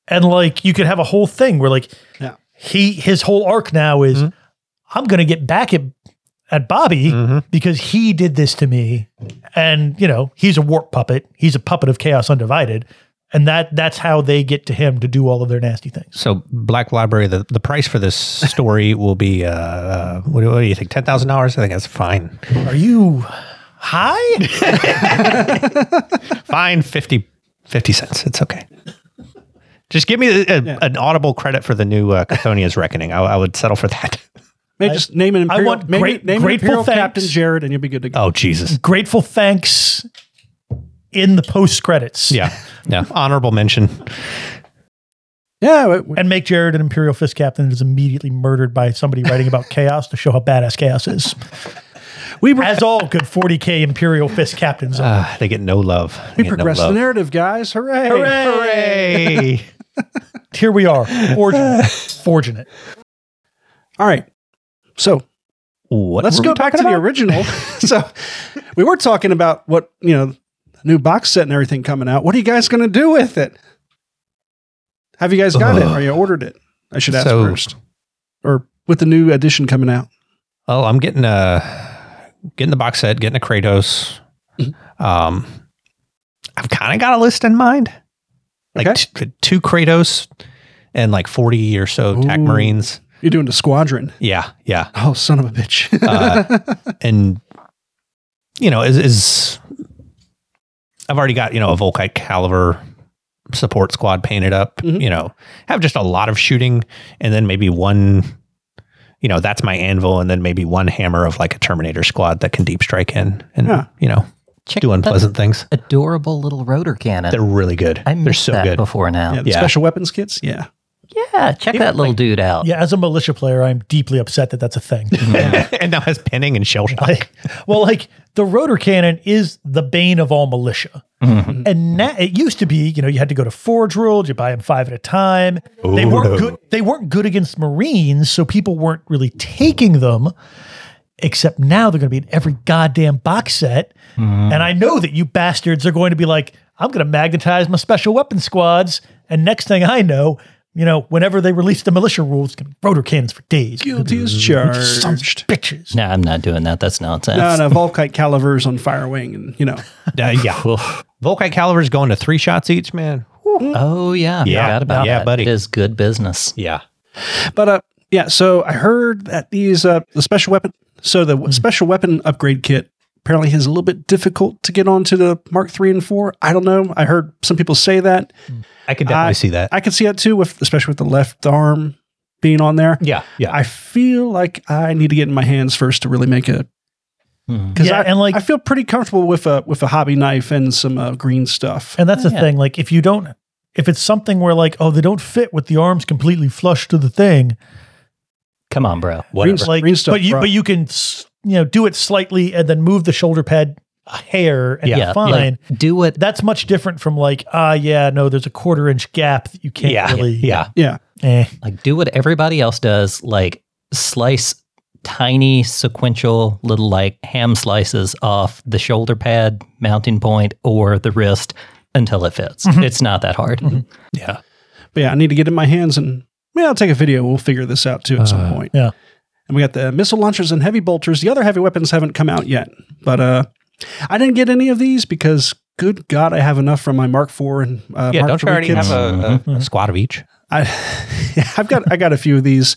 And like, you could have a whole thing where, like, Yeah. he, his whole arc now is, I'm going to get back at, at Bobby because he did this to me. And, you know, he's a warp puppet. He's a puppet of Chaos Undivided. And that that's how they get to him to do all of their nasty things. So, Black Library, the, the price for this story will be, uh, uh, what, do- what do you think, $10,000? I think that's fine. Are you high? Fine, 50, 50 cents. It's okay. Just give me a, a- an audible credit for the new uh, Chthonia's Reckoning. I, I would settle for that. Maybe just name an imperial, I want maybe great- name an grateful imperial thanks. Captain Jared, and you'll be good to go. Oh, Jesus. grateful thanks in the post credits. Yeah. Yeah. Honorable mention. Yeah, we- we- And make Jared an Imperial Fist captain that is immediately murdered by somebody writing about chaos to show how badass chaos is. We, pro- As all good 40k Imperial Fist captains are. Uh, they get no love. They we get no progress the narrative, guys. Hooray! Hooray. Hooray! Here we are, forging it. Forging it. All right. So what let's go we back to talking the original. so we were talking about what, you know, new box set and everything coming out. What are you guys going to do with it? Have you guys got it? Ugh. Or you ordered it? I should ask So- first. Or with the new edition coming out. Oh, I'm getting a getting the box set, getting a Kratos. Mm-hmm. Um, I've kind of got a list in mind. like Okay. t- two Kratos and like 40 or so TAC Marines. You're doing the squadron. Yeah, yeah. Oh, son of a bitch. and you know is, is I've already got you know a Volkite caliver support squad painted up. Mhm. You know, have just a lot of shooting, and then maybe one. You know, that's my anvil, and then maybe one hammer of like a Terminator squad that can deep strike in, and Yeah. you know, Check do unpleasant things. Adorable little rotor cannon. They're really good. I They're missed so that good. before now. yeah, Yeah, the Yeah. special weapons kits. Yeah. Yeah, check that little dude out. Yeah, as a militia player, I'm deeply upset that that's a thing. and now has pinning and shell shock. Like, well, like the rotor cannon is the bane of all militia. Mm-hmm. And now it used to be, you know, you had to go to Forge World, you buy them five at a time. they Oh, weren't good. They weren't good against Marines, so people weren't really taking them. Except now they're going to be in every goddamn box set, mm-hmm. and I know that you bastards are going to be like, I'm going to magnetize my special weapon squads, and next thing I know, you know, whenever they release the militia rules, it's going to be rotor cannons for days. Guilty as Sons of charged. bitches. No, I'm not doing that. That's nonsense. No, no, Volkite calivers on Firewing, and you know, Uh, yeah, Volkite calivers going to three shots each, man. Oh yeah, Yeah. forgot about Yeah, that. buddy. It is good business. Yeah, but uh, yeah. So I heard that these uh, the special weapon, so the w special weapon upgrade kit apparently is a little bit difficult to get onto the Mark three and four. I don't know. I heard some people say that. I could definitely I- see that. I could see that too, with especially with the left arm being on there. yeah, yeah. I feel like I need to get in my hands first to really make a Mhm. because Yeah, I, and, like- I feel pretty comfortable with a with a hobby knife and some uh, green stuff. And that's the Yeah. thing. Like, if you don't, if it's something where like, oh, they don't fit with the arms completely flush to the thing, Come on, bro. Green, Whatever. like, green stuff, but you, bro. but you can, s- you know, do it slightly and then move the shoulder pad a hair and Yeah, yeah, fine. like, do it. that's much different from like, ah, yeah, no, there's a quarter inch gap that you can't yeah, really, yeah. yeah, eh. Like do what everybody else does. Like slice tiny sequential little like ham slices off the shoulder pad mounting point or the wrist until it fits. It's not that hard. yeah. but yeah, I need to get in my hands and yeah, I'll take a video. We'll figure this out too at some Uh, point. yeah. And we got the missile launchers and heavy bolters. The other heavy weapons haven't come out yet, but uh, I didn't get any of these because, good God, I have enough from my Mark IV and uh, Yeah, Mark don't you already kits. have a, a, a squad of each? I, yeah, I've got I got a few of these,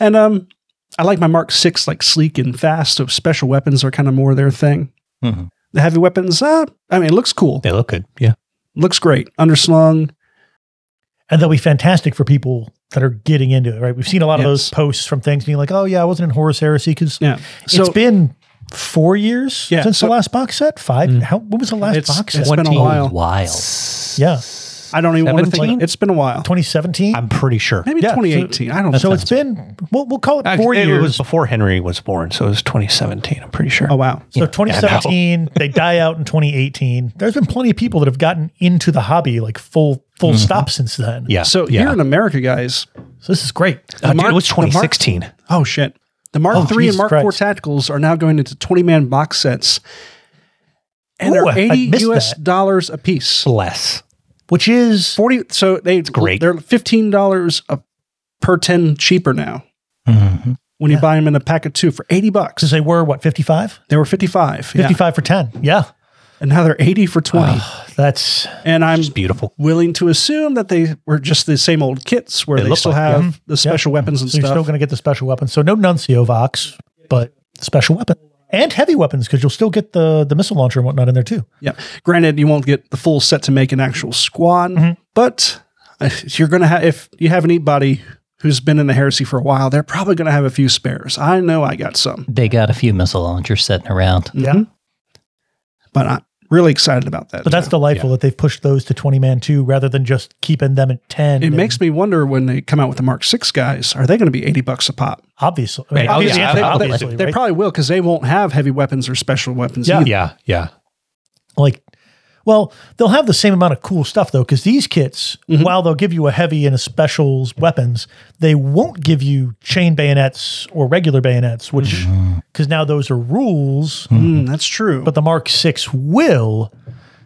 and um, I like my Mark Six like sleek and fast. So special weapons are kind of more their thing. Mhm. The heavy weapons, uh, I mean, it looks cool, They look good. Yeah. looks great, underslung. And they'll be fantastic for people that are getting into it, right? We've seen a lot of those posts from things being like, oh, yeah, I wasn't in Horus Heresy because Yeah, so it's been four years Yeah, since so- the last box set. Five? Mm. How? When was the last It's- box it's set? been a 20 while. Wild. Yeah, I don't even want to think. 17? It's been a while. 2017. I'm pretty sure. Maybe Yeah, so- 2018. I don't. Know. So know. it's been we'll, we'll call it Actually, four it years. was before Henry was born, so it was 2017. I'm pretty sure. Oh wow. so 2017, they die out in 2018. There's been plenty of people that have gotten into the hobby like full full stop since then. yeah. So yeah. here in America, guys. So this is great. Uh, dude, Mark- it was the Mark- 2016. Oh shit. The Mark Oh, III Jesus and Mark Christ. IV tacticals are now going into 20 man box sets, and Ooh, they're I 80 missed US that. dollars a piece. Less. Which is 40 so they great. they're $15 a, per 10 cheaper now Mhm. when you buy them in a pack of 2 for 80 bucks. because they were what 55, They were 55. yeah. for 10. Yeah, And now they're 80 for 20. that's and I'm It's beautiful. willing to assume that they were just the same old kits where They they, still like- have the special weapons and so you're still going to get the special weapons. So no Nuncio Vox, but special weapon and heavy weapons because you'll still get the the missile launcher and whatnot in there too. Yeah. Granted, you won't get the full set to make an actual squad, Mm-hmm. but uh, you're going to have, if you have anybody who's been in the heresy for a while, they're probably going to have a few spares. I know I got some, They got a few missile launchers sitting around. Yeah, but I'm really excited about that. but that's too. delightful that they've pushed those to 20 man too rather than just keeping them at 10. it and makes me wonder when they come out with the Mark 6 guys, are they going to be 80 bucks a pop? obviously. I mean, Oh, obviously, yeah, they- obviously, obviously, They right? probably will because they won't have heavy weapons or special weapons. Yeah. either. Yeah. Yeah. like well they'll have the same amount of cool stuff though because these kits Mm-hmm. while they'll give you a heavy and a specials weapons they won't give you chain bayonets or regular bayonets which because now those are rules Mm, that's true. but the mark 6 will.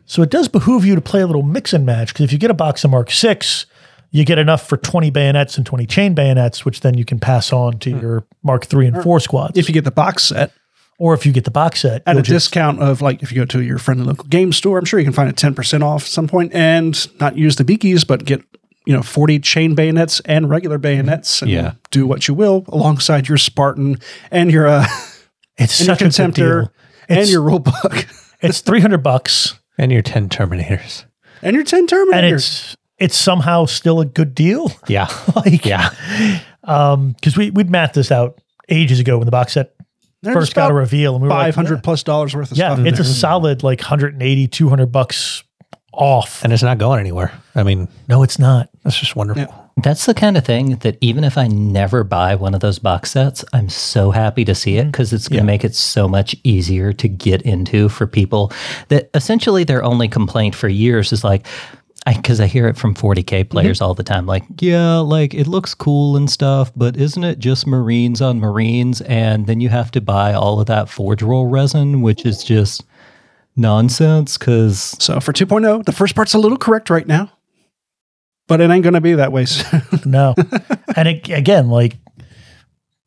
So it does behoove you to play a little mix and match because if you get a box of mark 6 you get enough for 20 bayonets and 20 chain bayonets which then you can pass on to your mark 3 and 4 squads. if you get the box set, Or if you get the box set, at a just- discount of like if you go to your friendly local game store, I'm sure you can find it 10% off at some point and not use the beakies, but get, you know, 40 chain bayonets and regular bayonets and Yeah. do what you will alongside your Spartan and your, uh, it's and your such a good contemptor deal. and It's- your rule book It's 300 bucks And your 10 Terminators. and your 10 and Terminators. it's it's somehow still a good deal. Yeah. like Yeah. um cuz we we'd mapped this out ages ago when the box set There's first got a reveal and we were like, 500 plus dollars worth of yeah, stuff. in it's a there. solid like 180 200 bucks off. And it's not going anywhere. I mean, no, it's not. that's just wonderful. Yeah. That's the kind of thing that even if I never buy one of those box sets, I'm so happy to see it because it's going to make it so much easier to get into for people that essentially their only complaint for years is like, because I, hear it from 40K mm-hmm. players all the time, like, yeah, like it looks cool and stuff, but isn't it just Marines on Marines? And then you have to buy all of that forge world resin, which is just nonsense because So for 2.0, the first part's a little correct right now, but it ain't going to be that way soon. No. and it, again, like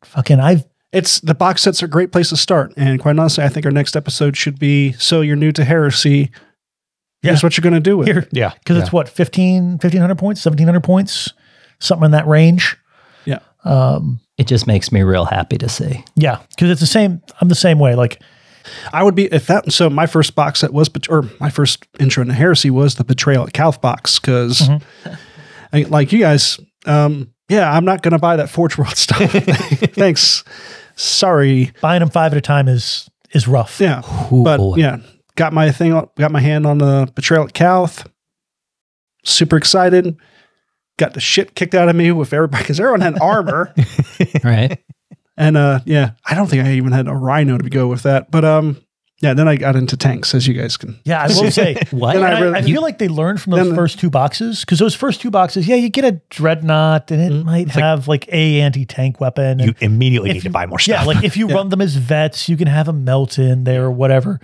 fucking I've it's the box sets are a great place to start. And quite honestly, I think our next episode should be so you're new to heresy. Yeah. Here's what you're going to do with it. here Yeah. because it's what 15 1500 points, 1700 points, something in that range. Yeah. Um it just makes me real happy to see. yeah, because it's the same I'm the same way like I would be if that. So my first box set was, bet- or my first intro into heresy was the Betrayal at Calth box because, like you guys, um, yeah, I'm not going to buy that Forge World stuff. Thanks. Sorry. buying them 5 at a time is is rough. Yeah, Ooh, but boy. yeah, got my thing. Got my hand on the Betrayal at Calth. Super excited. Got the shit kicked out of me with everybody because everyone had armor. right? And uh yeah, I don't think I even had a rhino to go with that. But um yeah, then I got into tanks as you guys can. Yeah, I will say What? And I I, really- I feel like they learned from those Then- first two boxes because those first two boxes, yeah, you get a dreadnought and it Mm-hmm. might have like, a anti tank weapon. You immediately if need to buy more stuff. yeah, like if you run them as vets, you can have a melt in there or whatever.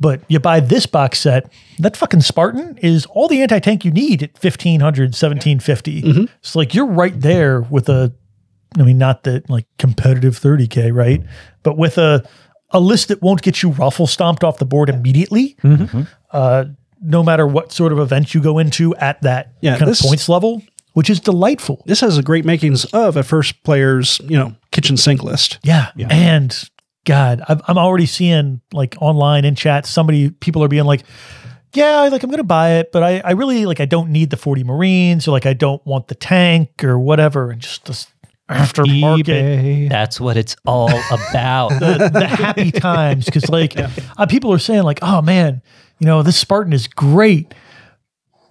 But you buy this box set, that fucking Spartan is all the anti tank you need at 1500, 1750. Mm-hmm. So like you're right there with a, I mean, not the like competitive 30K, right? But with a, a list that won't get you ruffle stomped off the board immediately, Mm-hmm. uh, no matter what sort of event you go into at that Yeah, kind this- of points level, which is delightful. This has a great makings of a first player's, you know, kitchen sink list. Yeah. And God, I'm, I'm already seeing like online in chat, somebody, people are being like, yeah, like I'm going to buy it, but I, I really like, I don't need the 40 Marines or like, I don't want the tank or whatever. And just this aftermarket, eBay. That's what it's all about. the, the happy times. Cause like uh, people are saying like, oh man, you know, this Spartan is great.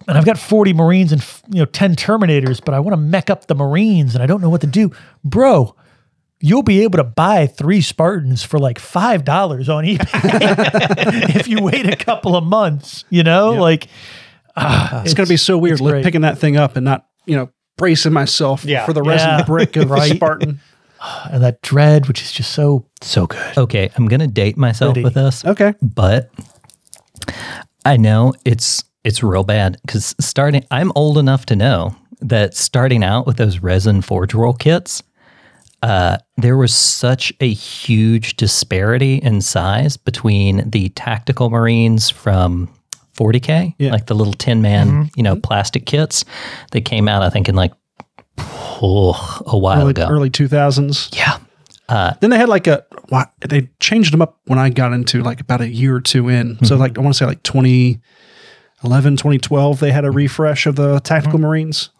And I've got 40 Marines and, you know, 10 Terminators, but I want to mech up the Marines and I don't know what to do. Bro, you'll be able to buy three Spartans for like $5 on eBay if you wait a couple of months, you know? Like, ah, It's, going to be so weird it's picking that thing up and not, you know, bracing myself Yeah. for the resin Yeah. brick of Right. the Spartan. and that dread, which is just so, So good. Okay, I'm gonna date myself Ready. with this, Okay. but I know it's it's real bad because starting. I'm old enough to know that starting out with those resin forge world kits, uh, there was such a huge disparity in size between the tactical marines from 40k, Yeah. like the little tin man, you know, plastic kits that came out. I think in like oh, a while Early, ago. early 2000s. Yeah. Then they had like a, they changed them up when I got into like about a year or two in. So Mm-hmm. like, I want to say like 2011, 2012, they had a refresh of the tactical Mm-hmm. Marines.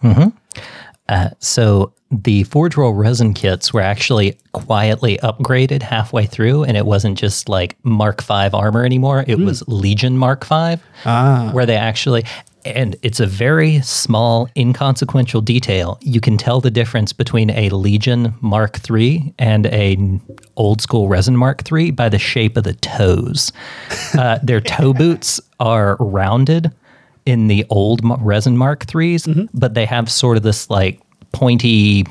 Uh, so the Forge World resin kits were actually quietly upgraded halfway through, and it wasn't just like Mark V armor anymore. It was Legion Mark V, Ah. where they actually, and it's a very small, inconsequential detail. You can tell the difference between a Legion Mark III and a old school resin Mark III by the shape of the toes. Uh, their toe boots are rounded in the old resin Mark IIIs, mm-hmm. but they have sort of this like pointy,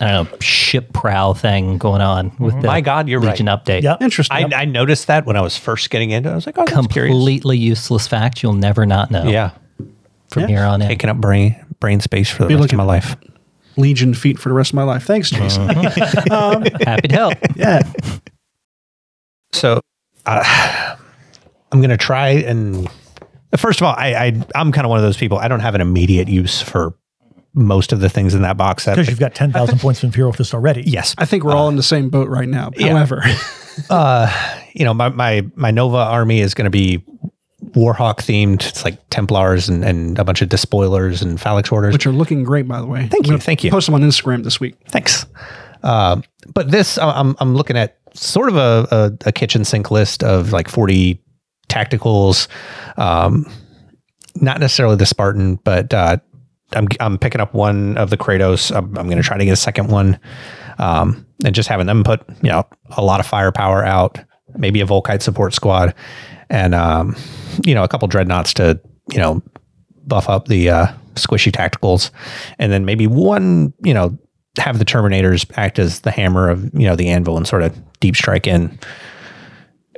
I don't know, ship prow thing going on with mm-hmm. the My God, you're Legion right. update. yeah. Interesting. I, I noticed that when I was first getting into it. I was like, oh, that's curious. Completely useless fact you'll never not know Yeah. from Yeah. here on in. Taking up brain brain space for the Be rest of my life. Legion feet for the rest of my life. Thanks, Jason. Mm-hmm. Um, Happy to help. yeah. So uh, I'm going to try and first of all, I, I I'm kind of one of those people. I don't have an immediate use for most of the things in that box set. Because you've got 10,000 points of Imperial Fist already. yes, I think we're all in the same boat right now. However, uh, you know, my my my Nova army is going to be Warhawk themed. It's like Templars and, and a bunch of despoilers and Phalanx Warders. which are looking great, by the way. Thank you, thank you. Post them on Instagram this week. Thanks. Uh, but this, I- I'm I'm looking at sort of a, a, a kitchen sink list of like 40 tacticals. Um, not necessarily the Spartan, but uh, I'm I'm picking up one of the Kratos. I'm, I'm going to try to get a second one, um, and just having them put you know a lot of firepower out. Maybe a Volkite support squad, and um, you know a couple dreadnoughts to you know buff up the uh, squishy tacticals, and then maybe one, you know, have the Terminators act as the hammer of you know the anvil and sort of deep strike in.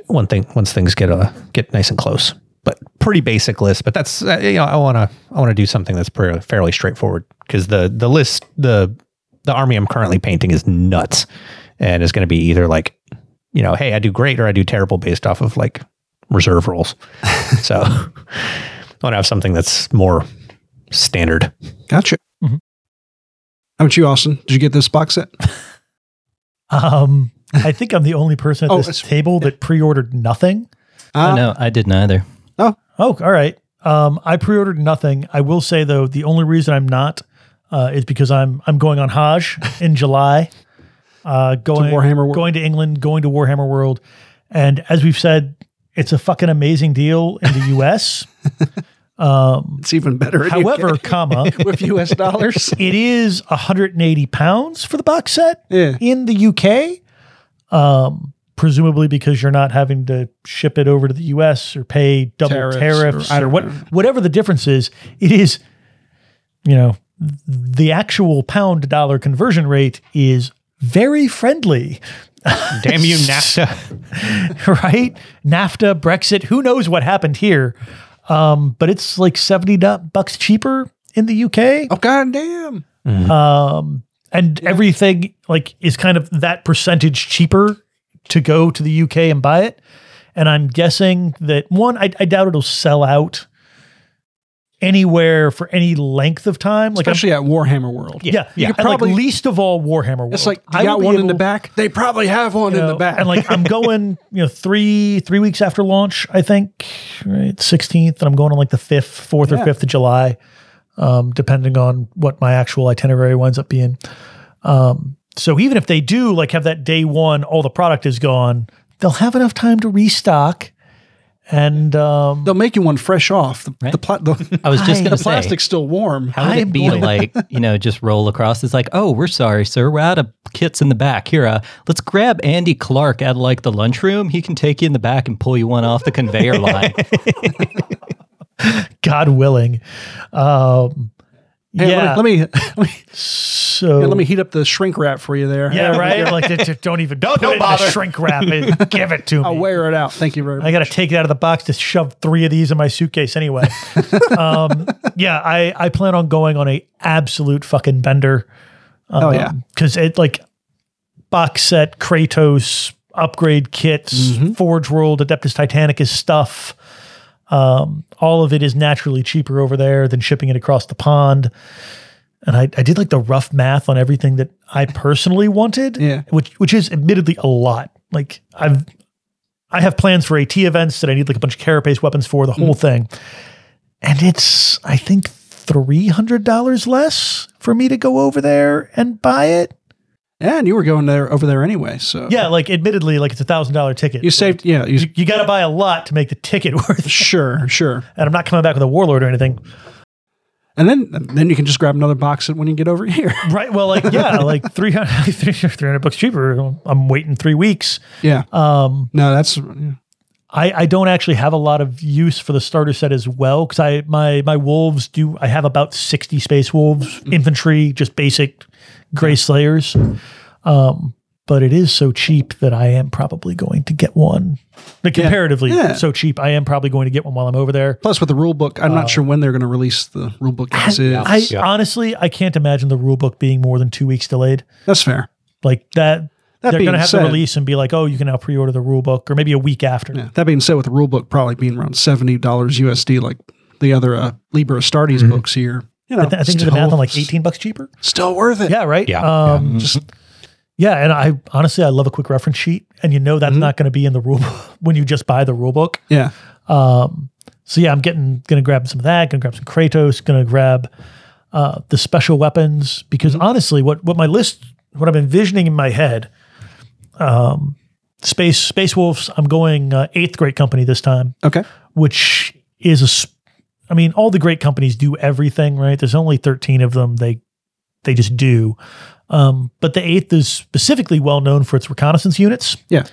One thing, once things get uh, get nice and close, but pretty basic list. But that's uh, you know I want to I want to do something that's pretty, fairly straightforward because the the list the the army I'm currently painting is nuts, and is going to be either like you know hey I do great or I do terrible based off of like reserve rolls. so I want to have something that's more standard. Gotcha. Mhm. How about you, Austin? Did you get this box set? Um, I think I'm the only person at Oh, this table that pre-ordered nothing. Uh, oh, no, I didn't either. Oh, oh, all right. Um, I pre-ordered nothing. I will say though, the only reason I'm not uh, is because I'm I'm going on Hajj in July. Uh, going Warhammer World. going to England, going to Warhammer World, and as we've said, it's a fucking amazing deal in the U.S. um, It's even better. in however, UK comma, with US dollars. it is 180 pounds for the box set Yeah. in the UK. Um, presumably because you're not having to ship it over to the US or pay double Tariffs tariffs, or- or, what, whatever the difference is. It is, you know, the actual pound to dollar conversion rate is very friendly, Damn you, NAFTA. right? NAFTA, Brexit, who knows what happened here? Um, but it's like 70 bucks cheaper in the UK. Oh goddamn! um, and everything like is kind of that percentage cheaper to go to the UK and buy it. And I'm guessing that one, I, I doubt it'll sell out anywhere for any length of time. Like, I'm- Especially at Warhammer World. yeah, You yeah. could And like probably- least of all Warhammer World. It's like you I got will be one in the back. They probably have one you in the back. And like I'm going, you know, three three weeks after launch, I think, right, sixteenth, and I'm going on like the fifth, fourth or fifth of July, um, depending on what my actual itinerary winds up being. Um, so even if they do like have that day one, all the product is gone, they'll have enough time to restock. And um, They'll make you one fresh off. The, Right. the, pla- the, I was just going to say, the plastic's still warm. how would I'm it be to like, you know, just roll across? It's like, oh, we're sorry, sir. We're out of kits in the back. Here, uh, let's grab Andy Clark at like the lunchroom. He can take you in the back and pull you one off the conveyor line. God willing, um, Hey, yeah. let, me, let me let me so yeah, let me heat up the shrink wrap for you there. Yeah, right. like, just- just don't even don't, don't bother. Shrink wrap it. Give it to me. I'll wear it out. Thank you very much. I got to take it out of the box to shove three of these in my suitcase anyway. um, yeah, I, I plan on going on a absolute fucking bender. oh yeah. because it like box set Kratos upgrade kits, Forge World, Adeptus Titanicus stuff. Um, all of it is naturally cheaper over there than shipping it across the pond. And I, I did like the rough math on everything that I personally wanted, Yeah. which which is admittedly a lot. Like I've I have plans for AT events that I need like a bunch of carapace weapons for the whole thing, and it's I think three hundred dollars less for me to go over there and buy it. Yeah, and you were going there over there anyway. So Yeah, like admittedly, like it's a thousand dollar ticket. you saved. Yeah, you, You, you got to buy a lot to make the ticket worth. it. sure, sure. And I'm not coming back with a warlord or anything. And then then you can just grab another box when you get over here. Right. Well, like yeah, like 300, 300 bucks cheaper. I'm waiting three weeks. yeah. Um, No, that's I, I don't actually have a lot of use for the starter set as well because I my my wolves do I have about sixty space wolves infantry just basic gray slayers, um, but it is so cheap that I am probably going to get one. Like comparatively Yeah. so cheap, I am probably going to get one while I'm over there. plus with the rule book. I'm not sure when they're going to release the rule book as is. I honestly I can't imagine the rule book being more than two weeks delayed. that's fair. Like that That they're being going to have said- to release and be like, oh, you can now pre-order the rule book, or maybe a week after. Yeah. That being said, with the rule book probably being around seventy dollars USD, like the other uh, Liber Astartes books here, you know, I, th- I think the still- math on like eighteen bucks cheaper. Still worth it. Yeah, right. Yeah. Um, Just Yeah, and I honestly I love a quick reference sheet, and you know that's Mm-hmm. not going to be in the rule when you just buy the rule book. yeah. Um, so yeah, I'm getting gonna grab some of that. Gonna grab some Kratos. Gonna grab uh, the special weapons because Mm-hmm. honestly, what what my list, what I'm envisioning in my head, um, space space wolves. I'm going uh, eighth great company this time, Okay. which is a. s- I mean, all the great companies do everything right. There's only 13 of them. They they just do. Um, but the eighth is specifically well known for its reconnaissance units. Yeah.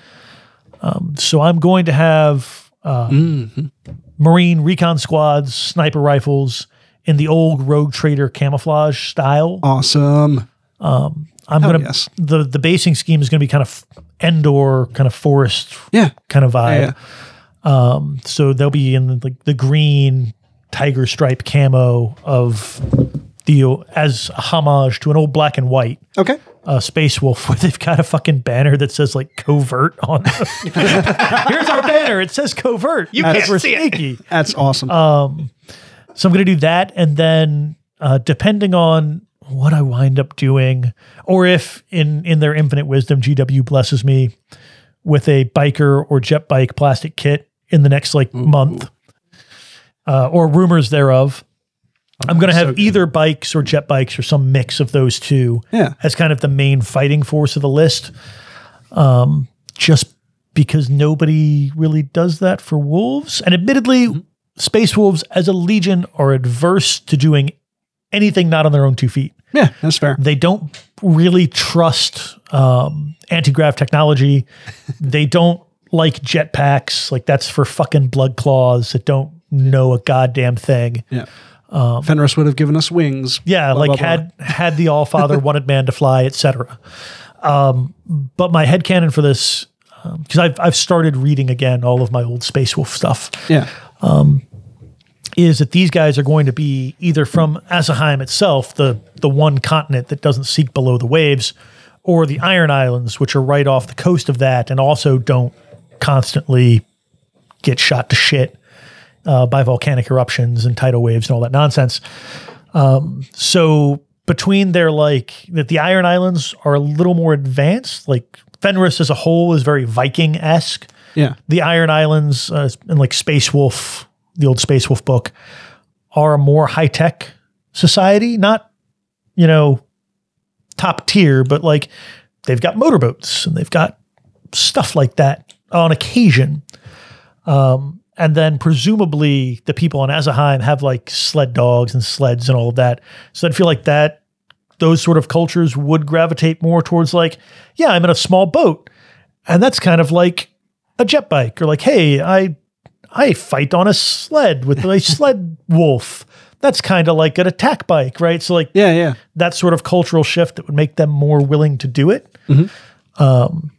So I'm going to have uh, Mhm. Marine recon squads, sniper rifles in the old Rogue Trader camouflage style. Awesome. I'm Hell gonna yes. the the basing scheme is gonna be kind of Endor kind of forest Yeah. kind of Yeah. vibe. Um, so they'll be in the, like the green tiger stripe camo of the as a homage to an old black and white Okay. uh, Space Wolf where they've got a fucking banner that says like covert on. Here's our banner. It says covert. You can't we're see it. sneaky. That's awesome. So I'm going to do that, and then uh, depending on what I wind up doing, or if in in their infinite wisdom, GW blesses me with a biker or jet bike plastic kit in the next like month, uh, or rumors thereof. I'm going to have either bikes or jet bikes or some mix of those two Yeah. as kind of the main fighting force of the list. Um, just because nobody really does that for wolves. And admittedly, Space Wolves as a legion are adverse to doing anything not on their own two feet. yeah. That's fair. They don't really trust um, anti grav technology. they don't like jetpacks. Like that's for fucking blood claws that don't know a goddamn thing. Yeah. Fenris would have given us wings. Yeah, Blah, like blah, blah. had had the All Father wanted man to fly, etc. Um, but my head headcanon for this, because I've I've started reading again all of my old Space Wolf stuff, Yeah. Is that these guys are going to be either from Asaheim itself, the the one continent that doesn't seek below the waves, or the Iron Islands, which are right off the coast of that, and also don't constantly get shot to shit uh, by volcanic eruptions and tidal waves and all that nonsense. Um, so between their like that, the Iron Islands are a little more advanced. Like Fenris as a whole is very Viking esque Yeah. the Iron Islands uh, and like Space Wolf, the old Space Wolf book, are a more high tech society. Not, you know, top tier, but like they've got motorboats and they've got stuff like that on occasion. Um, and then presumably the people on Asaheim have like sled dogs and sleds and all of that. So I'd feel like that those sort of cultures would gravitate more towards like, yeah, I'm in a small boat. And that's kind of like a jet bike or like, hey, I I fight on a sled with a sled wolf. That's kind of like an attack bike, right? So like Yeah. Yeah. that sort of cultural shift that would make them more willing to do it. Um,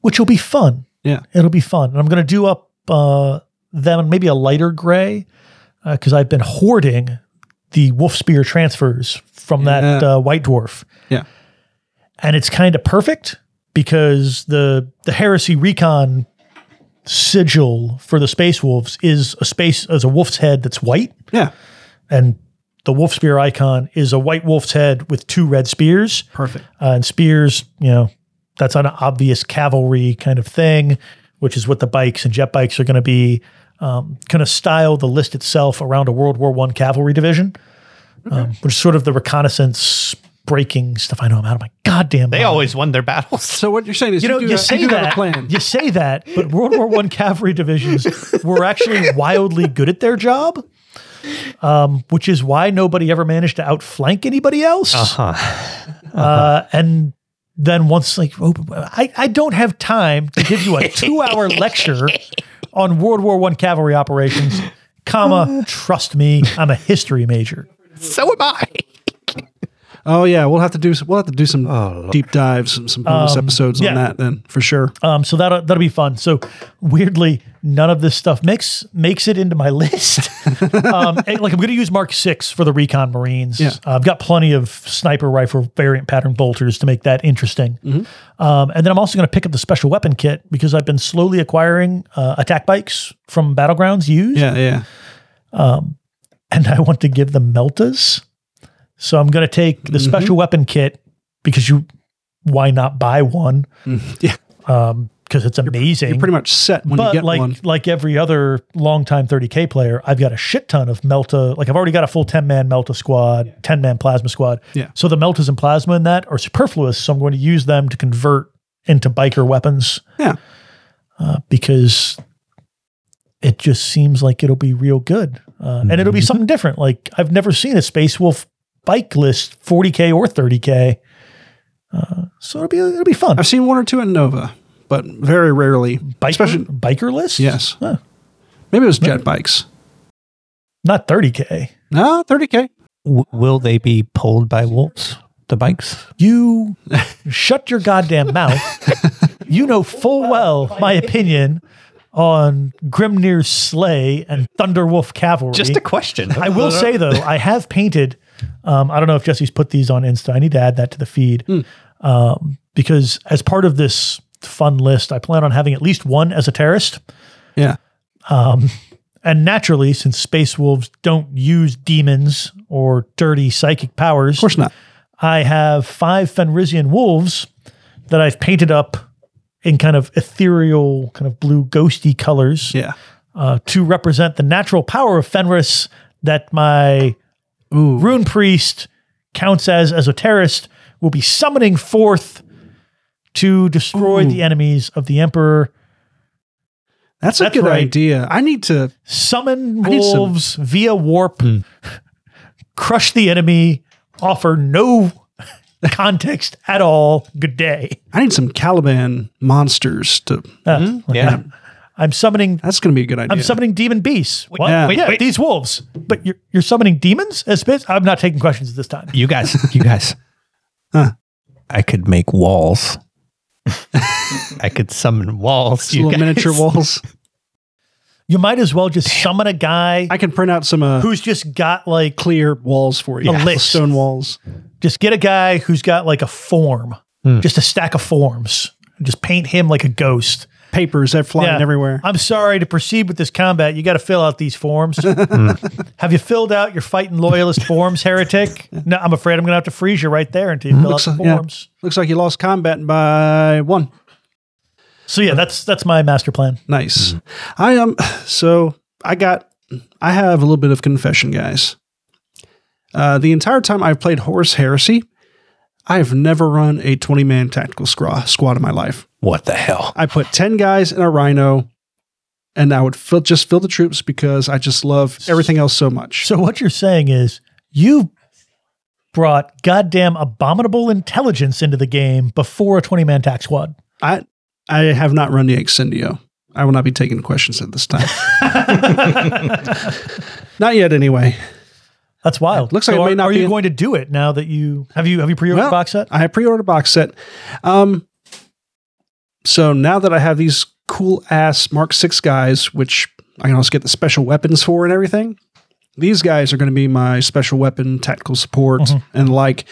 which will be fun. Yeah. It'll be fun. And I'm going to do up uh, them in maybe a lighter gray because I've been hoarding the wolf spear transfers from that uh, white dwarf Yeah. and it's kind of perfect because the the heresy recon sigil for the space wolves is a space as a wolf's head that's white Yeah. and the wolf spear icon is a white wolf's head with two red spears Perfect. uh, and spears you know that's an obvious cavalry kind of thing which is what the bikes and jet bikes are going to be um, kind of style the list itself around a world war one cavalry division um, which is sort of the reconnaissance breaking stuff i know i'm out of my goddamn They mind. always won their battles. So what you're saying is You know, do you have- say do have that. a plan. You say that, but World War One cavalry divisions were actually wildly good at their job, um, which is why nobody ever managed to outflank anybody else. Uh, and then once, like, oh, I, I don't have time to give you a two-hour lecture on World War One cavalry operations. Comma, trust me, I'm a history major. So am I. Oh yeah, we'll have to do we'll have to do some Oh, deep dives, some, some bonus Um, episodes yeah. on that then for sure. Um, so that'll that'll be fun. So weirdly, none of this stuff makes makes it into my list. um, like I'm going to use Mark Six for the Recon Marines. Yeah. Uh, I've got plenty of sniper rifle variant pattern bolters to make that interesting. Mm-hmm. Um, and then I'm also going to pick up the special weapon kit because I've been slowly acquiring uh, attack bikes from Battlegrounds used, Yeah, yeah. and I want to give them Meltas. So I'm going to take Mm-hmm. the special weapon kit because you why not buy one? Yeah. Um, because it's amazing. You're pretty much set when but you get like one. like like every other longtime 30k player, I've got a shit ton of Melta. Like I've already got a full 10 man Melta squad, 10 man plasma squad. Yeah. So the Meltas and plasma in that are superfluous. So I'm going to use them to convert into biker weapons Yeah. uh, because it just seems like it'll be real good, uh, and it'll be Mm-hmm. something different. Like I've never seen a Space Wolf bike list 40k or 30k. Uh, so it'll be it'll be fun. I've seen one or two in Nova, but very rarely. Biker, especially biker list. yes. Huh. Maybe it was jet bikes. not 30k. No, 30k. W- will they be pulled by wolves? The bikes? You shut your goddamn mouth. you know full well my opinion on Grimnar's sleigh and Thunderwolf cavalry. Just a question. I will say though, I have painted. Um, I don't know if Jesse's put these on Insta. I need to add that to the feed um, because as part of this fun list, I plan on having at least one esoterist. Yeah. And naturally, since space wolves don't use demons or dirty psychic powers, Of course not. I have five Fenrisian wolves that I've painted up in kind of ethereal, kind of blue ghosty colors Yeah. uh, to represent the natural power of Fenris that my Ooh. rune priest counts as esoterist will be summoning forth to destroy Ooh. the enemies of the emperor. That's a That's good right. idea. I need to Summon I need some- wolves via warp, crush the enemy, offer no context at all. Good day. I need some Caliban monsters to Uh, yeah. I'm summoning. That's going to be a good idea. I'm summoning demon beasts. What? Yeah. yeah, wait. these wolves. But you're you're summoning demons as bits. I'm not taking questions at this time. You guys, you guys. Huh. I could make walls. I could summon walls. Some You little guys. miniature walls. You might as well just summon a guy I can print out some uh, who's just got like clear walls for you. A list. Stone walls. just get a guy who's got like a form, Hmm. just a stack of forms. Just paint him like a ghost. Papers that flying Yeah. everywhere. I'm sorry to proceed with this combat. You got to fill out these forms. have you filled out your fighting loyalist forms, heretic? No, I'm afraid I'm going to have to freeze you right there until you fill Looks out the like- yeah. forms. Looks like you lost combat by one. So yeah, that's that's my master plan. Nice. I um so I got I have a little bit of confession, guys. Uh, the entire time I've played Horus Heresy, I have never run a 20 man tactical squad squad in my life. What the hell? I put 10 guys in a rhino and I would fill, just fill the troops because I just love everything else so much. So what you're saying is you brought goddamn abominable intelligence into the game before a 20 man tax squad. I I have not run the Excendio. I will not be taking questions at this time. not yet anyway. That's wild. Looks like So it may are, not are you in- going to do it now that you have you have you pre-ordered Well, box set? I have pre-ordered box set. Um, so now that I have these cool ass Mark Six guys, which I can also get the special weapons for and everything, these guys are going to be my special weapon tactical support Mm-hmm. and like.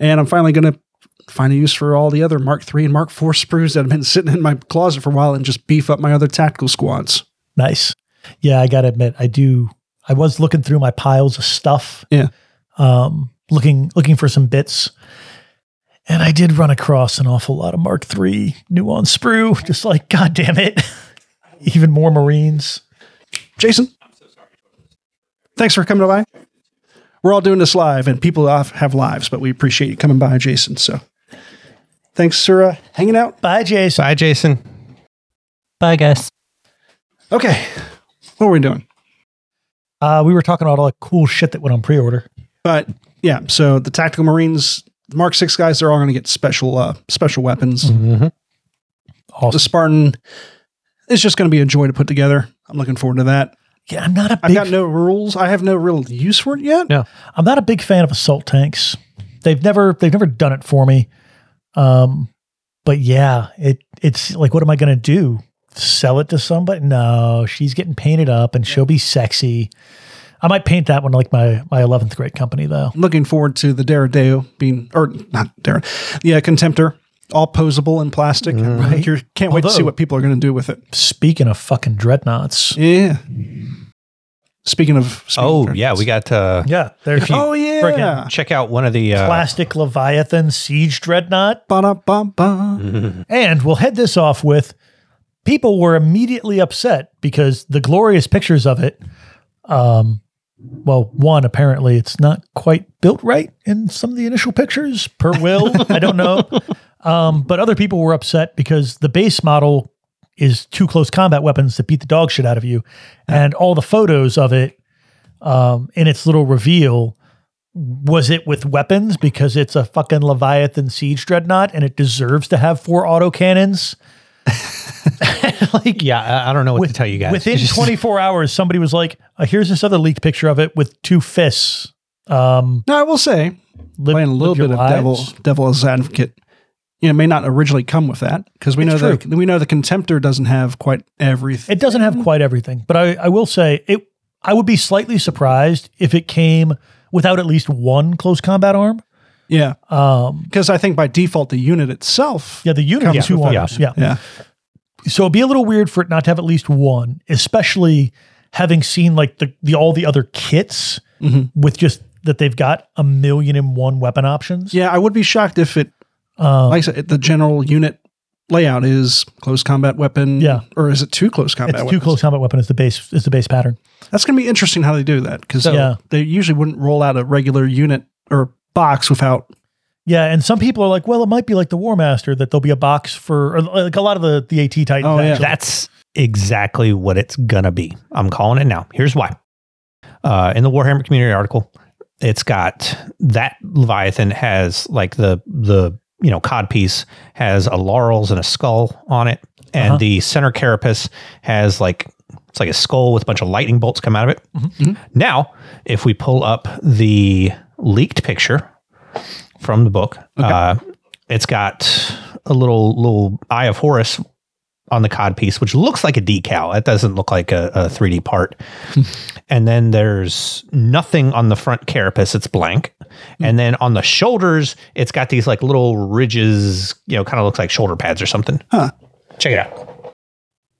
And I'm finally going to find a use for all the other Mark Three and Mark Four sprues that have been sitting in my closet for a while and just beef up my other tactical squads. Nice. Yeah, I got to admit, I do. I was looking through my piles of stuff. Yeah. Um, looking looking for some bits, and I did run across an awful lot of Mark III nuance sprue. Just like, God damn it, even more Marines. Jason, so thanks for coming by. We're all doing this live, and people have lives, but we appreciate you coming by, Jason. So, thanks for uh, hanging out. Bye, Jason. Bye, Jason. Bye, guys. Okay, what are we doing? Uh, we were talking about all the cool shit that went on pre-order. But yeah, so the tactical marines, the Mark Six guys, they're all going to get special uh, special weapons. Mm-hmm. The Spartan is just going to be a joy to put together. I'm looking forward to that. Yeah, I'm not a I've got no rules. I have no real use for it yet. No. I'm not a big fan of assault tanks. they've never they've never done it for me. Um, but yeah, it it's like, what am I going to do? Sell it to somebody? No, she's getting painted up and she'll be sexy. I might paint that one like my my eleventh grade company though. Looking forward to the Deredeo being, or not Dare, the uh, Contemptor, all posable in plastic. I think you're- can't wait to see what people are going to do with it. Speaking of fucking dreadnoughts, Yeah. Speaking of, speaking Oh of yeah, we got uh, yeah, there's Oh yeah. Check out one of the uh, plastic Leviathan siege dreadnought. Ba-da-ba-ba. And we'll head this off with people were immediately upset because the glorious pictures of it, um, well, one, apparently it's not quite built right in some of the initial pictures per will. I don't know. Um, but other people were upset because the base model is two close combat weapons that beat the dog shit out of you. And all the photos of it um, in its little reveal was it with weapons because it's a fucking Leviathan siege dreadnought and it deserves to have four autocannons. like yeah, I, I don't know what to tell you guys. within just- 24 hours, somebody was like, uh, "Here's this other leaked picture of it with two fists." Um, Now I will say, live- playing a little live your bit of lives. devil devil's advocate. You know, may not originally come with that because we know It's that we know the contemptor doesn't have quite everything. It doesn't have quite everything, but I, I will say it. I would be slightly surprised if it came without at least one close combat arm. yeah, Um, because I think by default the unit itself. yeah, the unit Comes has two with arms. that. Yeah. Yeah, so it'd be a little weird for it not to have at least one, especially having seen like the, the all the other kits Mhm. with just that they've got a million and one weapon options. yeah. I would be shocked if it, Um, like I said, the general unit layout is close combat weapon. Yeah. or is it two close combat? it's two close combat weapon is the base is the base pattern. That's going to be interesting how they do that because Yeah. they usually wouldn't roll out a regular unit or box without. Yeah, and some people are like, well, it might be like the War Master that there'll be a box for, like a lot of the the AT Titans. Oh, yeah. That's exactly what it's gonna be. I'm calling it now. Here's why. Uh, in the Warhammer community article, it's got that Leviathan has like the the you know cod piece has a laurels and a skull on it, and Uh-huh. the center carapace has like it's like a skull with a bunch of lightning bolts come out of it. Mm-hmm. Now, if we pull up the leaked picture from the book, uh, it's got a little little eye of Horus on the cod piece, which looks like a decal. It doesn't look like a, a 3D part. and then there's nothing on the front carapace. It's blank. And then on the shoulders, it's got these like little ridges, you know, kind of looks like shoulder pads or something. Huh. Check it out.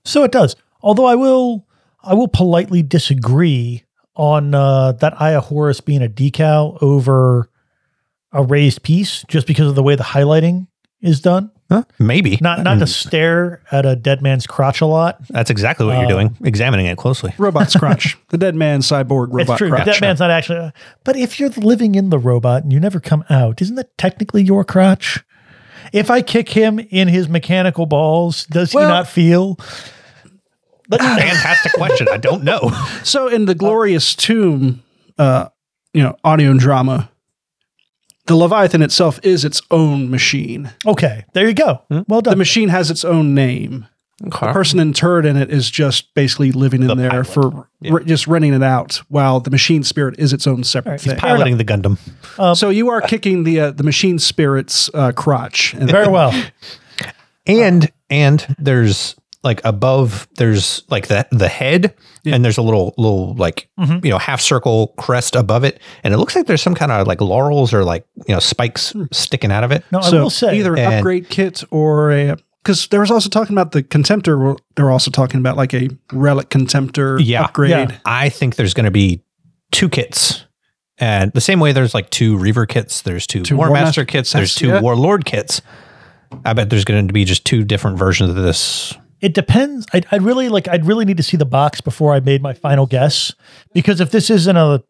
So it does. Although I will, I will politely disagree on uh, that Eye of Horus being a decal over a raised piece, just because of the way the highlighting is done. Huh? Maybe. Not not to stare at a dead man's crotch a lot. That's exactly what you're Uh, doing, examining it closely. Robot's crotch, the dead man cyborg robot it's true. crotch. The dead man's not actually. But if you're living in the robot and you never come out, isn't that technically your crotch? If I kick him in his mechanical balls, does Well- he not feel? That's a fantastic question. I don't know. So in the glorious tomb, uh, you know, audio drama, the Leviathan itself is its own machine. Okay, there you go. Well done. The machine has its own name. Okay. The person interred in it is just basically living in The there pilot. for re- just renting it out, while the machine spirit is its own separate All right, thing. Piloting the Gundam. so you are kicking the uh, the machine spirit's uh, crotch. And Very well. and and there's like above there's like the the head and there's a little little like mm-hmm. you know half circle crest above it and it looks like there's some kind of like laurels or like you know spikes hmm. sticking out of it No, I so will say either an upgrade kit or a because there was also talking about the contemptor. They were also talking about like a relic contemptor Yeah. upgrade. Yeah. i think there's going to be two kits and the same way there's like two reaver kits there's two, Two war War master Master- kits there's two yeah. warlord kits i bet there's going to be just two different versions of this it depends. I'd, I'd really like. I'd really need to see the box before I made my final guess. Because if this isn't a,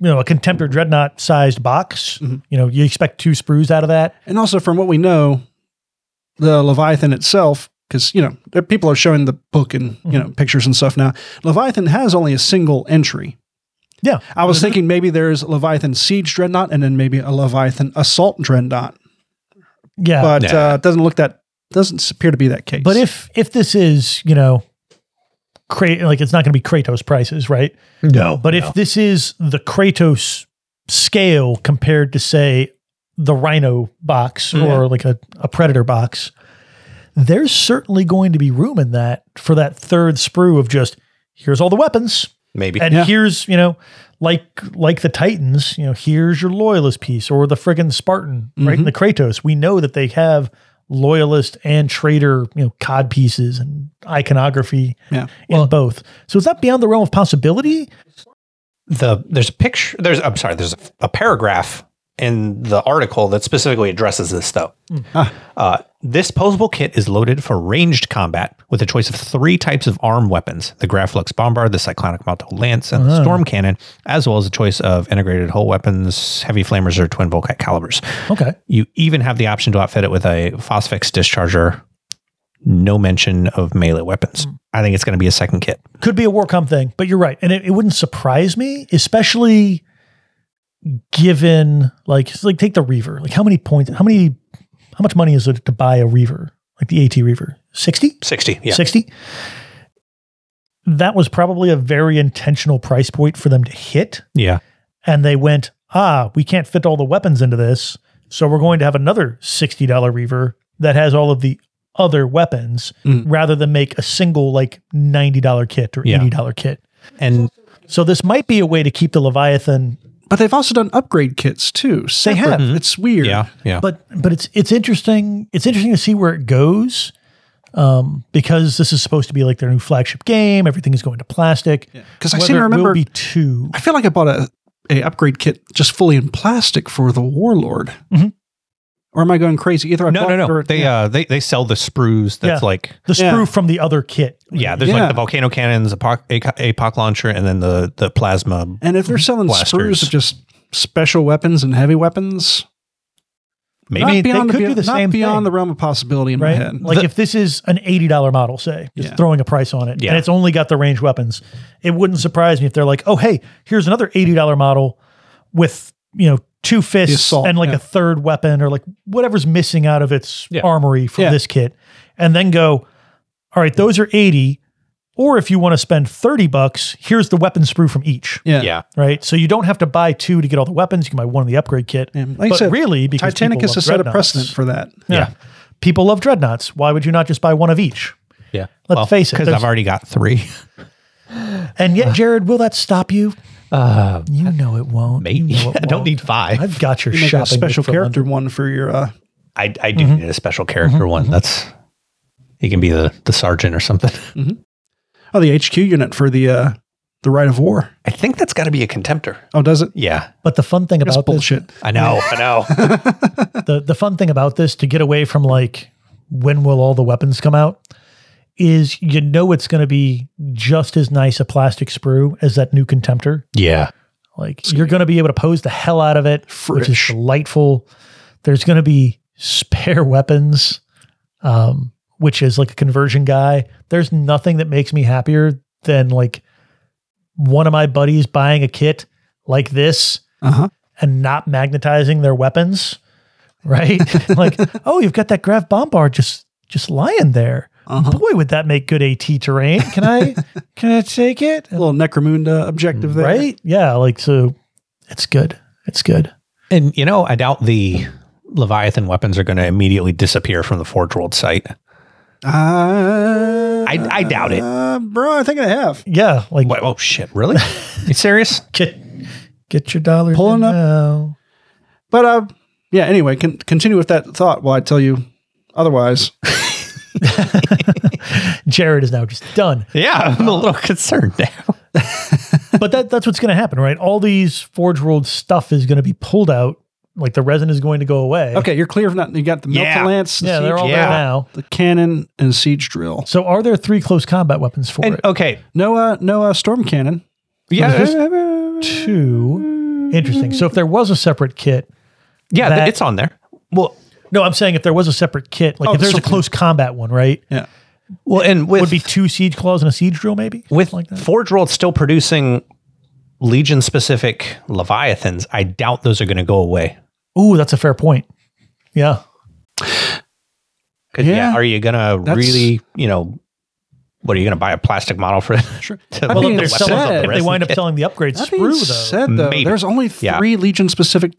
you know, a contemptor dreadnought sized box, Mhm. you know, you expect two sprues out of that. And also, from what we know, the Leviathan itself, because you know there- people are showing the book and you know pictures and stuff now. Leviathan has only a single entry. Yeah, I was thinking maybe there's Leviathan Siege Dreadnought and then maybe a Leviathan Assault Dreadnought, yeah. but Nah. uh, it doesn't look that doesn't appear to be that case. But if if this is, you know, Kra- like it's not going to be Kratos prices, right? no But if this is the Kratos scale compared to say the Rhino box mm-hmm. or like a, a Predator box, there's certainly going to be room in that for that third sprue of just here's all the weapons. Maybe. And Yeah. here's, you know, like like the Titans, you know, here's your loyalist piece or the friggin' Spartan, right? In the Kratos. We know that they have loyalist and traitor, you know, cod pieces and iconography Yeah. in both. So is that beyond the realm of possibility? the there's a picture there's I'm sorry there's a, a paragraph in the article that specifically addresses this though. Uh, this posable kit is loaded for ranged combat with a choice of three types of arm weapons: the Grav-flux Bombard, the Cyclonic Melta Lance, and the uh-huh. Storm Cannon, as well as a choice of integrated hull weapons, heavy flamers, or twin Volkite calivers. Okay. You even have the option to outfit it with a Phosphex discharger. No mention of melee weapons. Hmm. I think it's going to be a second kit. Could be a Warcom thing, but you're right. And it, it wouldn't surprise me, especially given like like take the Reaver. Like how many points how many how much money is it to buy a Reaver? Like the AT Reaver? 60? 60. Yeah. 60? That was probably a very intentional price point for them to hit. Yeah. And they went, ah, we can't fit all the weapons into this. So we're going to have another $60 Reaver that has all of the other weapons Mm. rather than make a single like $90 kit or Yeah. $80 kit. And So this might be a way to keep the Leviathan, But they've also done upgrade kits too. They have. separate. It's weird. yeah, yeah. but but it's it's interesting. It's interesting to see where it goes. Um, because this is supposed to be like their new flagship game. Everything is going to plastic. Because I seem to remember. be two. I feel like I bought a, a upgrade kit just fully in plastic for the Warlord. Mhm. Or am I going crazy? Either I no, bought no, it no. or- They yeah. uh they they sell the sprues that's Yeah. like The Yeah. sprue from the other kit. yeah, there's Yeah. like the volcano cannons, APOC, APOC launcher, and then the the plasma. and if they're selling blasters. sprues of just special weapons and heavy weapons, Maybe not they beyond, could the, do the not same beyond thing. the realm of possibility in my right? head. Like The- if this is an eighty dollar model, say, just Yeah. throwing a price on it, Yeah. and it's only got the range weapons, it wouldn't surprise me if they're like, oh hey, here's another eighty dollar model with you know two fists assault, and like yeah. a third weapon or like whatever's missing out of its Yeah. armory from Yeah. this kit, and then go, all right, those are eighty. Or if you want to spend 30 bucks, here's the weapon sprue from each. yeah. yeah. Right. So you don't have to buy two to get all the weapons. You can buy one in the upgrade kit. And like I but said, really, because Titanic people is love to set a dreadnoughts. precedent for that. Yeah. People love dreadnoughts. Why would you not just buy one of each? Yeah. Let's face it, Because I've already got three. And yet, Jared, will that stop you? Uh, You know it won't. maybe. You know it I don't won't. need five. I've got your You make a special character London. one for your. uh I, I do need a special character one. That's he can be the the sergeant or something. Oh, the HQ unit for the uh the right of war. I think that's got to be a contemptor. Oh, does it? Yeah, But the fun thing That's about this, bullshit. I know. I know. the the fun thing about this, to get away from like when will all the weapons come out, is you know it's going to be just as nice a plastic sprue as that new contemptor. yeah. Like you're going to be able to pose the hell out of it, which is Fresh. delightful. There's going to be spare weapons, um, which is like a conversion guy. There's nothing that makes me happier than like one of my buddies buying a kit like this Uh huh. and not magnetizing their weapons, right? like, oh, you've got that Grav Bombard just just lying there. Uh-huh. Boy, would that make good AT terrain. Can I can I take it? A little Necromunda objective there. Right? Yeah, like so it's good. It's good. And you know, I doubt the Leviathan weapons are going to immediately disappear from the Forge World site. Uh, I, I doubt it. uh, bro, I think I have. Yeah, like Wait, oh shit! Really? you serious? get get your dollars Pulling up. now. But uh, yeah. Anyway, con- continue with that thought while I tell you otherwise. Jared is now just done. Yeah, I'm a little concerned now. but that that's what's going to happen, right? All these Forge World stuff is going to be pulled out. Like the resin is going to go away. Okay, you're clear from that. You got the Yeah. Melta Lance, the, Yeah, they're siege- all Yeah. there now. the cannon, and siege drill. So are there three close combat weapons for And it? okay, No, uh, no uh, storm cannon. yeah, Two. Interesting. So if there was a separate kit, yeah, That- it's on there. Well, no, I'm saying if there was a separate kit, like Oh, if there's a something. close combat one, right? Yeah. well, and with Would be two siege claws and a siege drill, maybe with like that. Forge World still producing Legion specific Leviathans, I doubt those are going to go away. Ooh, that's a fair point. Yeah. 'Cause, yeah. Yeah. are you going to That's- really, you know, what are you going to buy a plastic model for? Sure. to I build mean, the it's weapons on If they wind up selling the upgrades That sprue, being though. said, though, Maybe. there's only Yeah. three Legion specific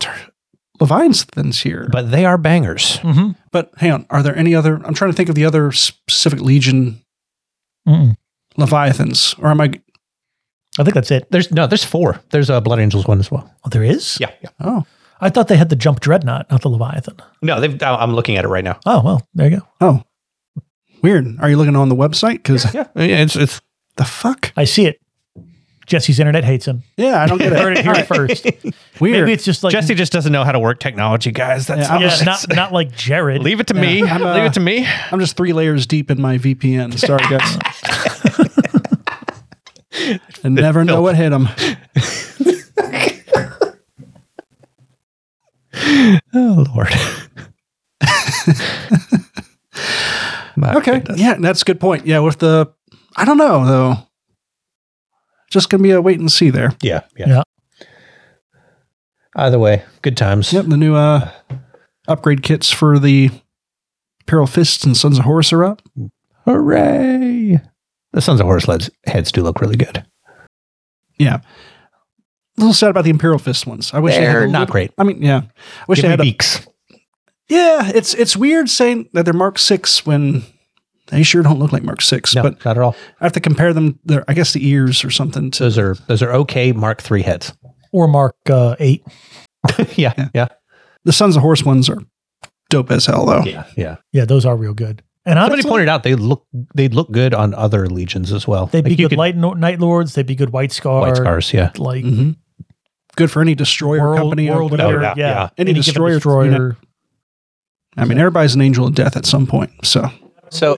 t- Leviathans here. But, but they are bangers. Mm-hmm. But hang on, are there any other? I'm trying to think of the other specific Legion Mm-mm. Leviathans, or am I? I think that's it. There's no, there's four. There's a Blood Angels one as well. Oh, there is? Yeah, yeah. Oh, I thought they had the jump dreadnought, not the Leviathan. No, they've, I'm looking at it right now. Oh, well, there you go. oh, weird. Are you looking on the website? Because Yeah, yeah it's it's the fuck? I see it. Jesse's internet hates him. Yeah, I don't get Heard it. it here first. Weird. Maybe it's just like Jesse just doesn't know how to work technology, guys. That's Yeah, I'm yeah, not not like Jared. leave it to me. I'm, uh, leave it to me. I'm just three layers deep in my VPN. Sorry, guys. and never know what hit them. Oh Lord. Okay. goodness. Yeah, that's a good point. Yeah, with the, I don't know though. Just gonna be a wait and see there. Yeah, yeah. Yeah. Either way, good times. Yep, the new uh upgrade kits for the Imperial Fists and Sons of Horus are up. Hooray! The Sons of Horus heads, heads do look really good. Yeah. A little sad about the Imperial Fist ones. I wish they had They're not little- great. I mean, yeah. I wish Give they me had a beaks. Yeah, it's it's weird saying that they're Mark Six when they sure don't look like Mark Six. No, But not at all. I have to compare them. Their, I guess the ears or something. To Those are those are okay Mark three heads. or Mark uh, 8. yeah, Yeah. yeah, the Sons of Horse ones are dope as hell, though. yeah, yeah. Yeah, those are real good. And Somebody honestly, pointed out they look they look good on other legions as well. they'd be Like, you good could- light no- Night Lords. They'd be good White Scar. white scars. Yeah, Like hmm Good for any destroyer World, company. or world whatever. leader, yeah, yeah. yeah. Any given destroyer, destroyer. you know. I mean, everybody's an angel of death at some point. So So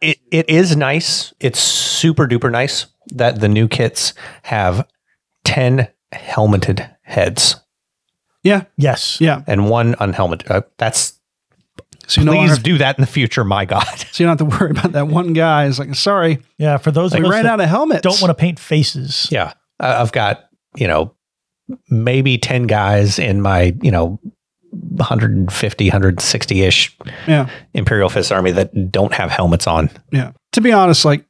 it, it is nice. It's super duper nice that the new kits have 10 helmeted heads yeah, yes. yeah. and one unhelmeted. Uh, that's So you don't please have, do that in the future, my God. so you don't have to worry about that one guy. Is like, sorry, Yeah. For those we of us ran out of helmets. don't want to paint faces. Yeah. I- I've got, you know, maybe 10 guys in my, you know, 150, 160 ish Yeah, Imperial Fist army that don't have helmets on. yeah. To be honest, like,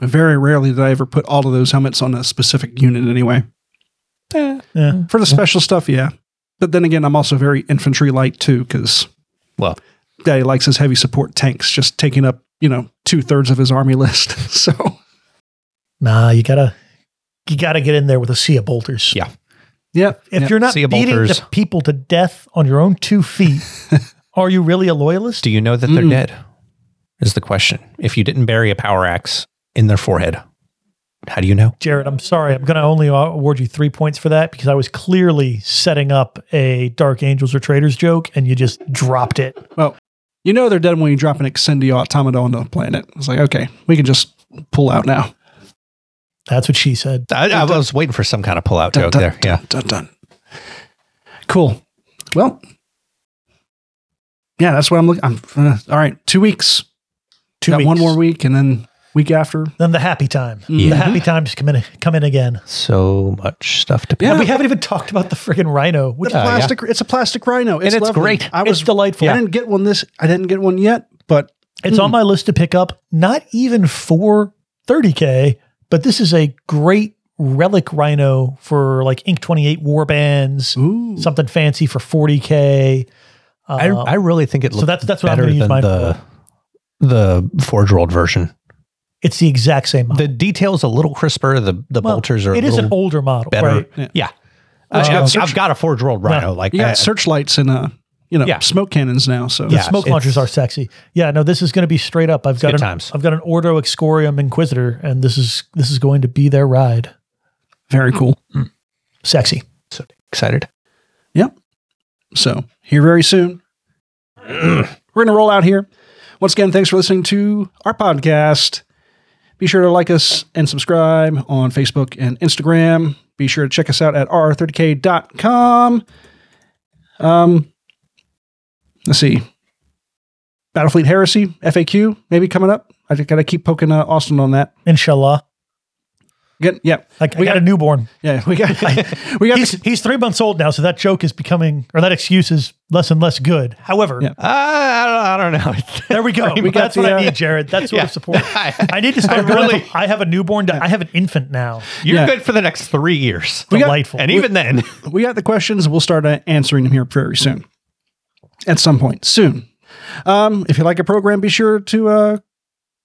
very rarely did I ever put all of those helmets on a specific unit. Anyway, eh. Yeah. for the special stuff, yeah. But then again, I'm also very infantry light too, because Well, Daddy likes his heavy support tanks just taking up, you know, two thirds of his army list. so Nah, you gotta you gotta get in there with a sea of bolters. Yeah. Yeah, If yeah. you're not beating bolters. the people to death on your own two feet, are you really a loyalist? do you know that they're Mm. dead? Is the question. If you didn't bury a power axe in their forehead, how do you know? Jared, I'm sorry. I'm going to only award you three points for that because I was clearly setting up a Dark Angels or Traitors joke and you just dropped it. well, you know they're dead when you drop an Excendio automata on the planet. It's like, okay, we can just pull out now. That's what she said. I, I was waiting for some kind of pullout Dun, joke dun, there. Yeah. Dun, dun. Cool. Well, yeah, that's what I'm looking. I'm uh, all right. Two weeks. Two Got weeks. one more week, and then week after. Then the happy time. Yeah. The happy times come in, come in again. So much stuff to pick. Yeah. And we haven't even talked about the friggin' rhino, which It's a Uh, yeah. plastic. It's a plastic rhino, And it's lovely. great. I was it's delightful. I didn't get one this. I didn't get one yet, but It's on my list to pick up, not even for 30K, but this is a great relic rhino for like Inq 28 war bands, ooh, something fancy for 40K. I, Uh, I really think it looks so looks that's- that's what I'm better gonna use than mine the the Forge World version. it's the exact same model. The details a little crisper. The the Well, bolters are it a is an older model, better. right? Yeah. Yeah, Uh, got I've, search- I've got a Forge World Rhino. Yeah. like you got I- searchlights in uh, you know, Yeah. smoke cannons now. So The Yeah. smoke it's- launchers are sexy. Yeah, no, this is going to be straight up. I've got good an, times. I've got an Ordo Excorium Inquisitor, and this is this is going to be their ride. very mm. cool. Mm. Sexy. so excited. Yep. So here very soon. Mm. We're gonna roll out here. Once again, thanks for listening to our podcast. Be sure to like us and subscribe on Facebook and Instagram. Be sure to check us out at r30k.com. Um, let's see. Battlefleet Heresy, FAQ, maybe coming up. I just got to keep poking uh, Austin on that. Inshallah. Good. Yeah. Like I we got a newborn. Yeah. We got. we got. He's the- he's three months old now, so that joke is becoming or that excuse is less and less good. However, Yeah. I, don't, I don't know. there we go. We got That's what the, I uh, need, Jared. That sort Yeah. of support. I need to start I really. really- I have a newborn. I have an infant now. You're Yeah. good for the next three years. got- Delightful. and even then, we got the questions. We'll start uh, answering them here very soon. At some point soon. Um, if you like a program, be sure to uh,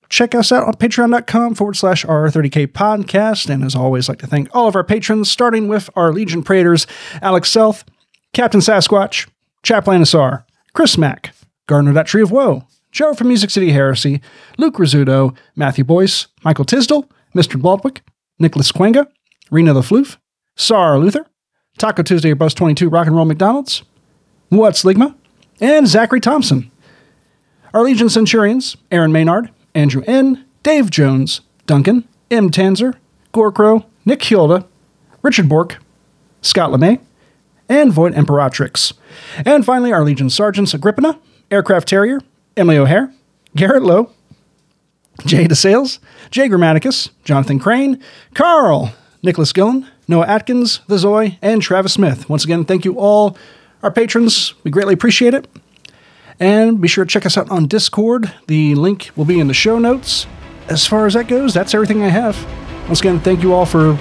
check us out on patreon.com forward slash R30K podcast. And as always, like to thank all of our patrons, starting with our Legion Praetors, Alex Self, Captain Sasquatch, Chaplain Asar, Chris Mack, Gardner that Tree of Woe, Joe from Music City Heresy, Luke Rizzuto, Matthew Boyce, Michael Tisdall, Mr. Baldwick, Nicholas Quenga, Rena the Floof, Sarah Luther, Taco Tuesday Bus 22 Rock and Roll McDonald's, What's Ligma, and Zachary Thompson. Our Legion Centurions, Aaron Maynard, Andrew N., Dave Jones, Duncan, M. Tanzer, Gorkrow, Nick Hilda, Richard Bork, Scott LeMay, and Void Imperatrix. And finally, our Legion Sergeants Agrippina, Aircraft Terrier, Emily O'Hare, Garrett Lowe, Jay DeSales, Jay Grammaticus, Jonathan Crane, Carl, Nicholas Gillen, Noah Atkins, The Zoy, and Travis Smith. Once again, thank you all, our patrons. We greatly appreciate it. And be sure to check us out on Discord. The link will be in the show notes. As far as that goes, that's everything I have. Once again, thank you all for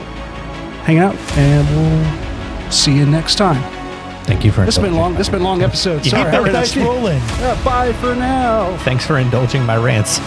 hanging out, and we'll see you next time. thank you for This has been long. This has been a long episode. Sorry, Keep I those ran out of dice steam. rolling. Uh, bye for now. Thanks for indulging my rants.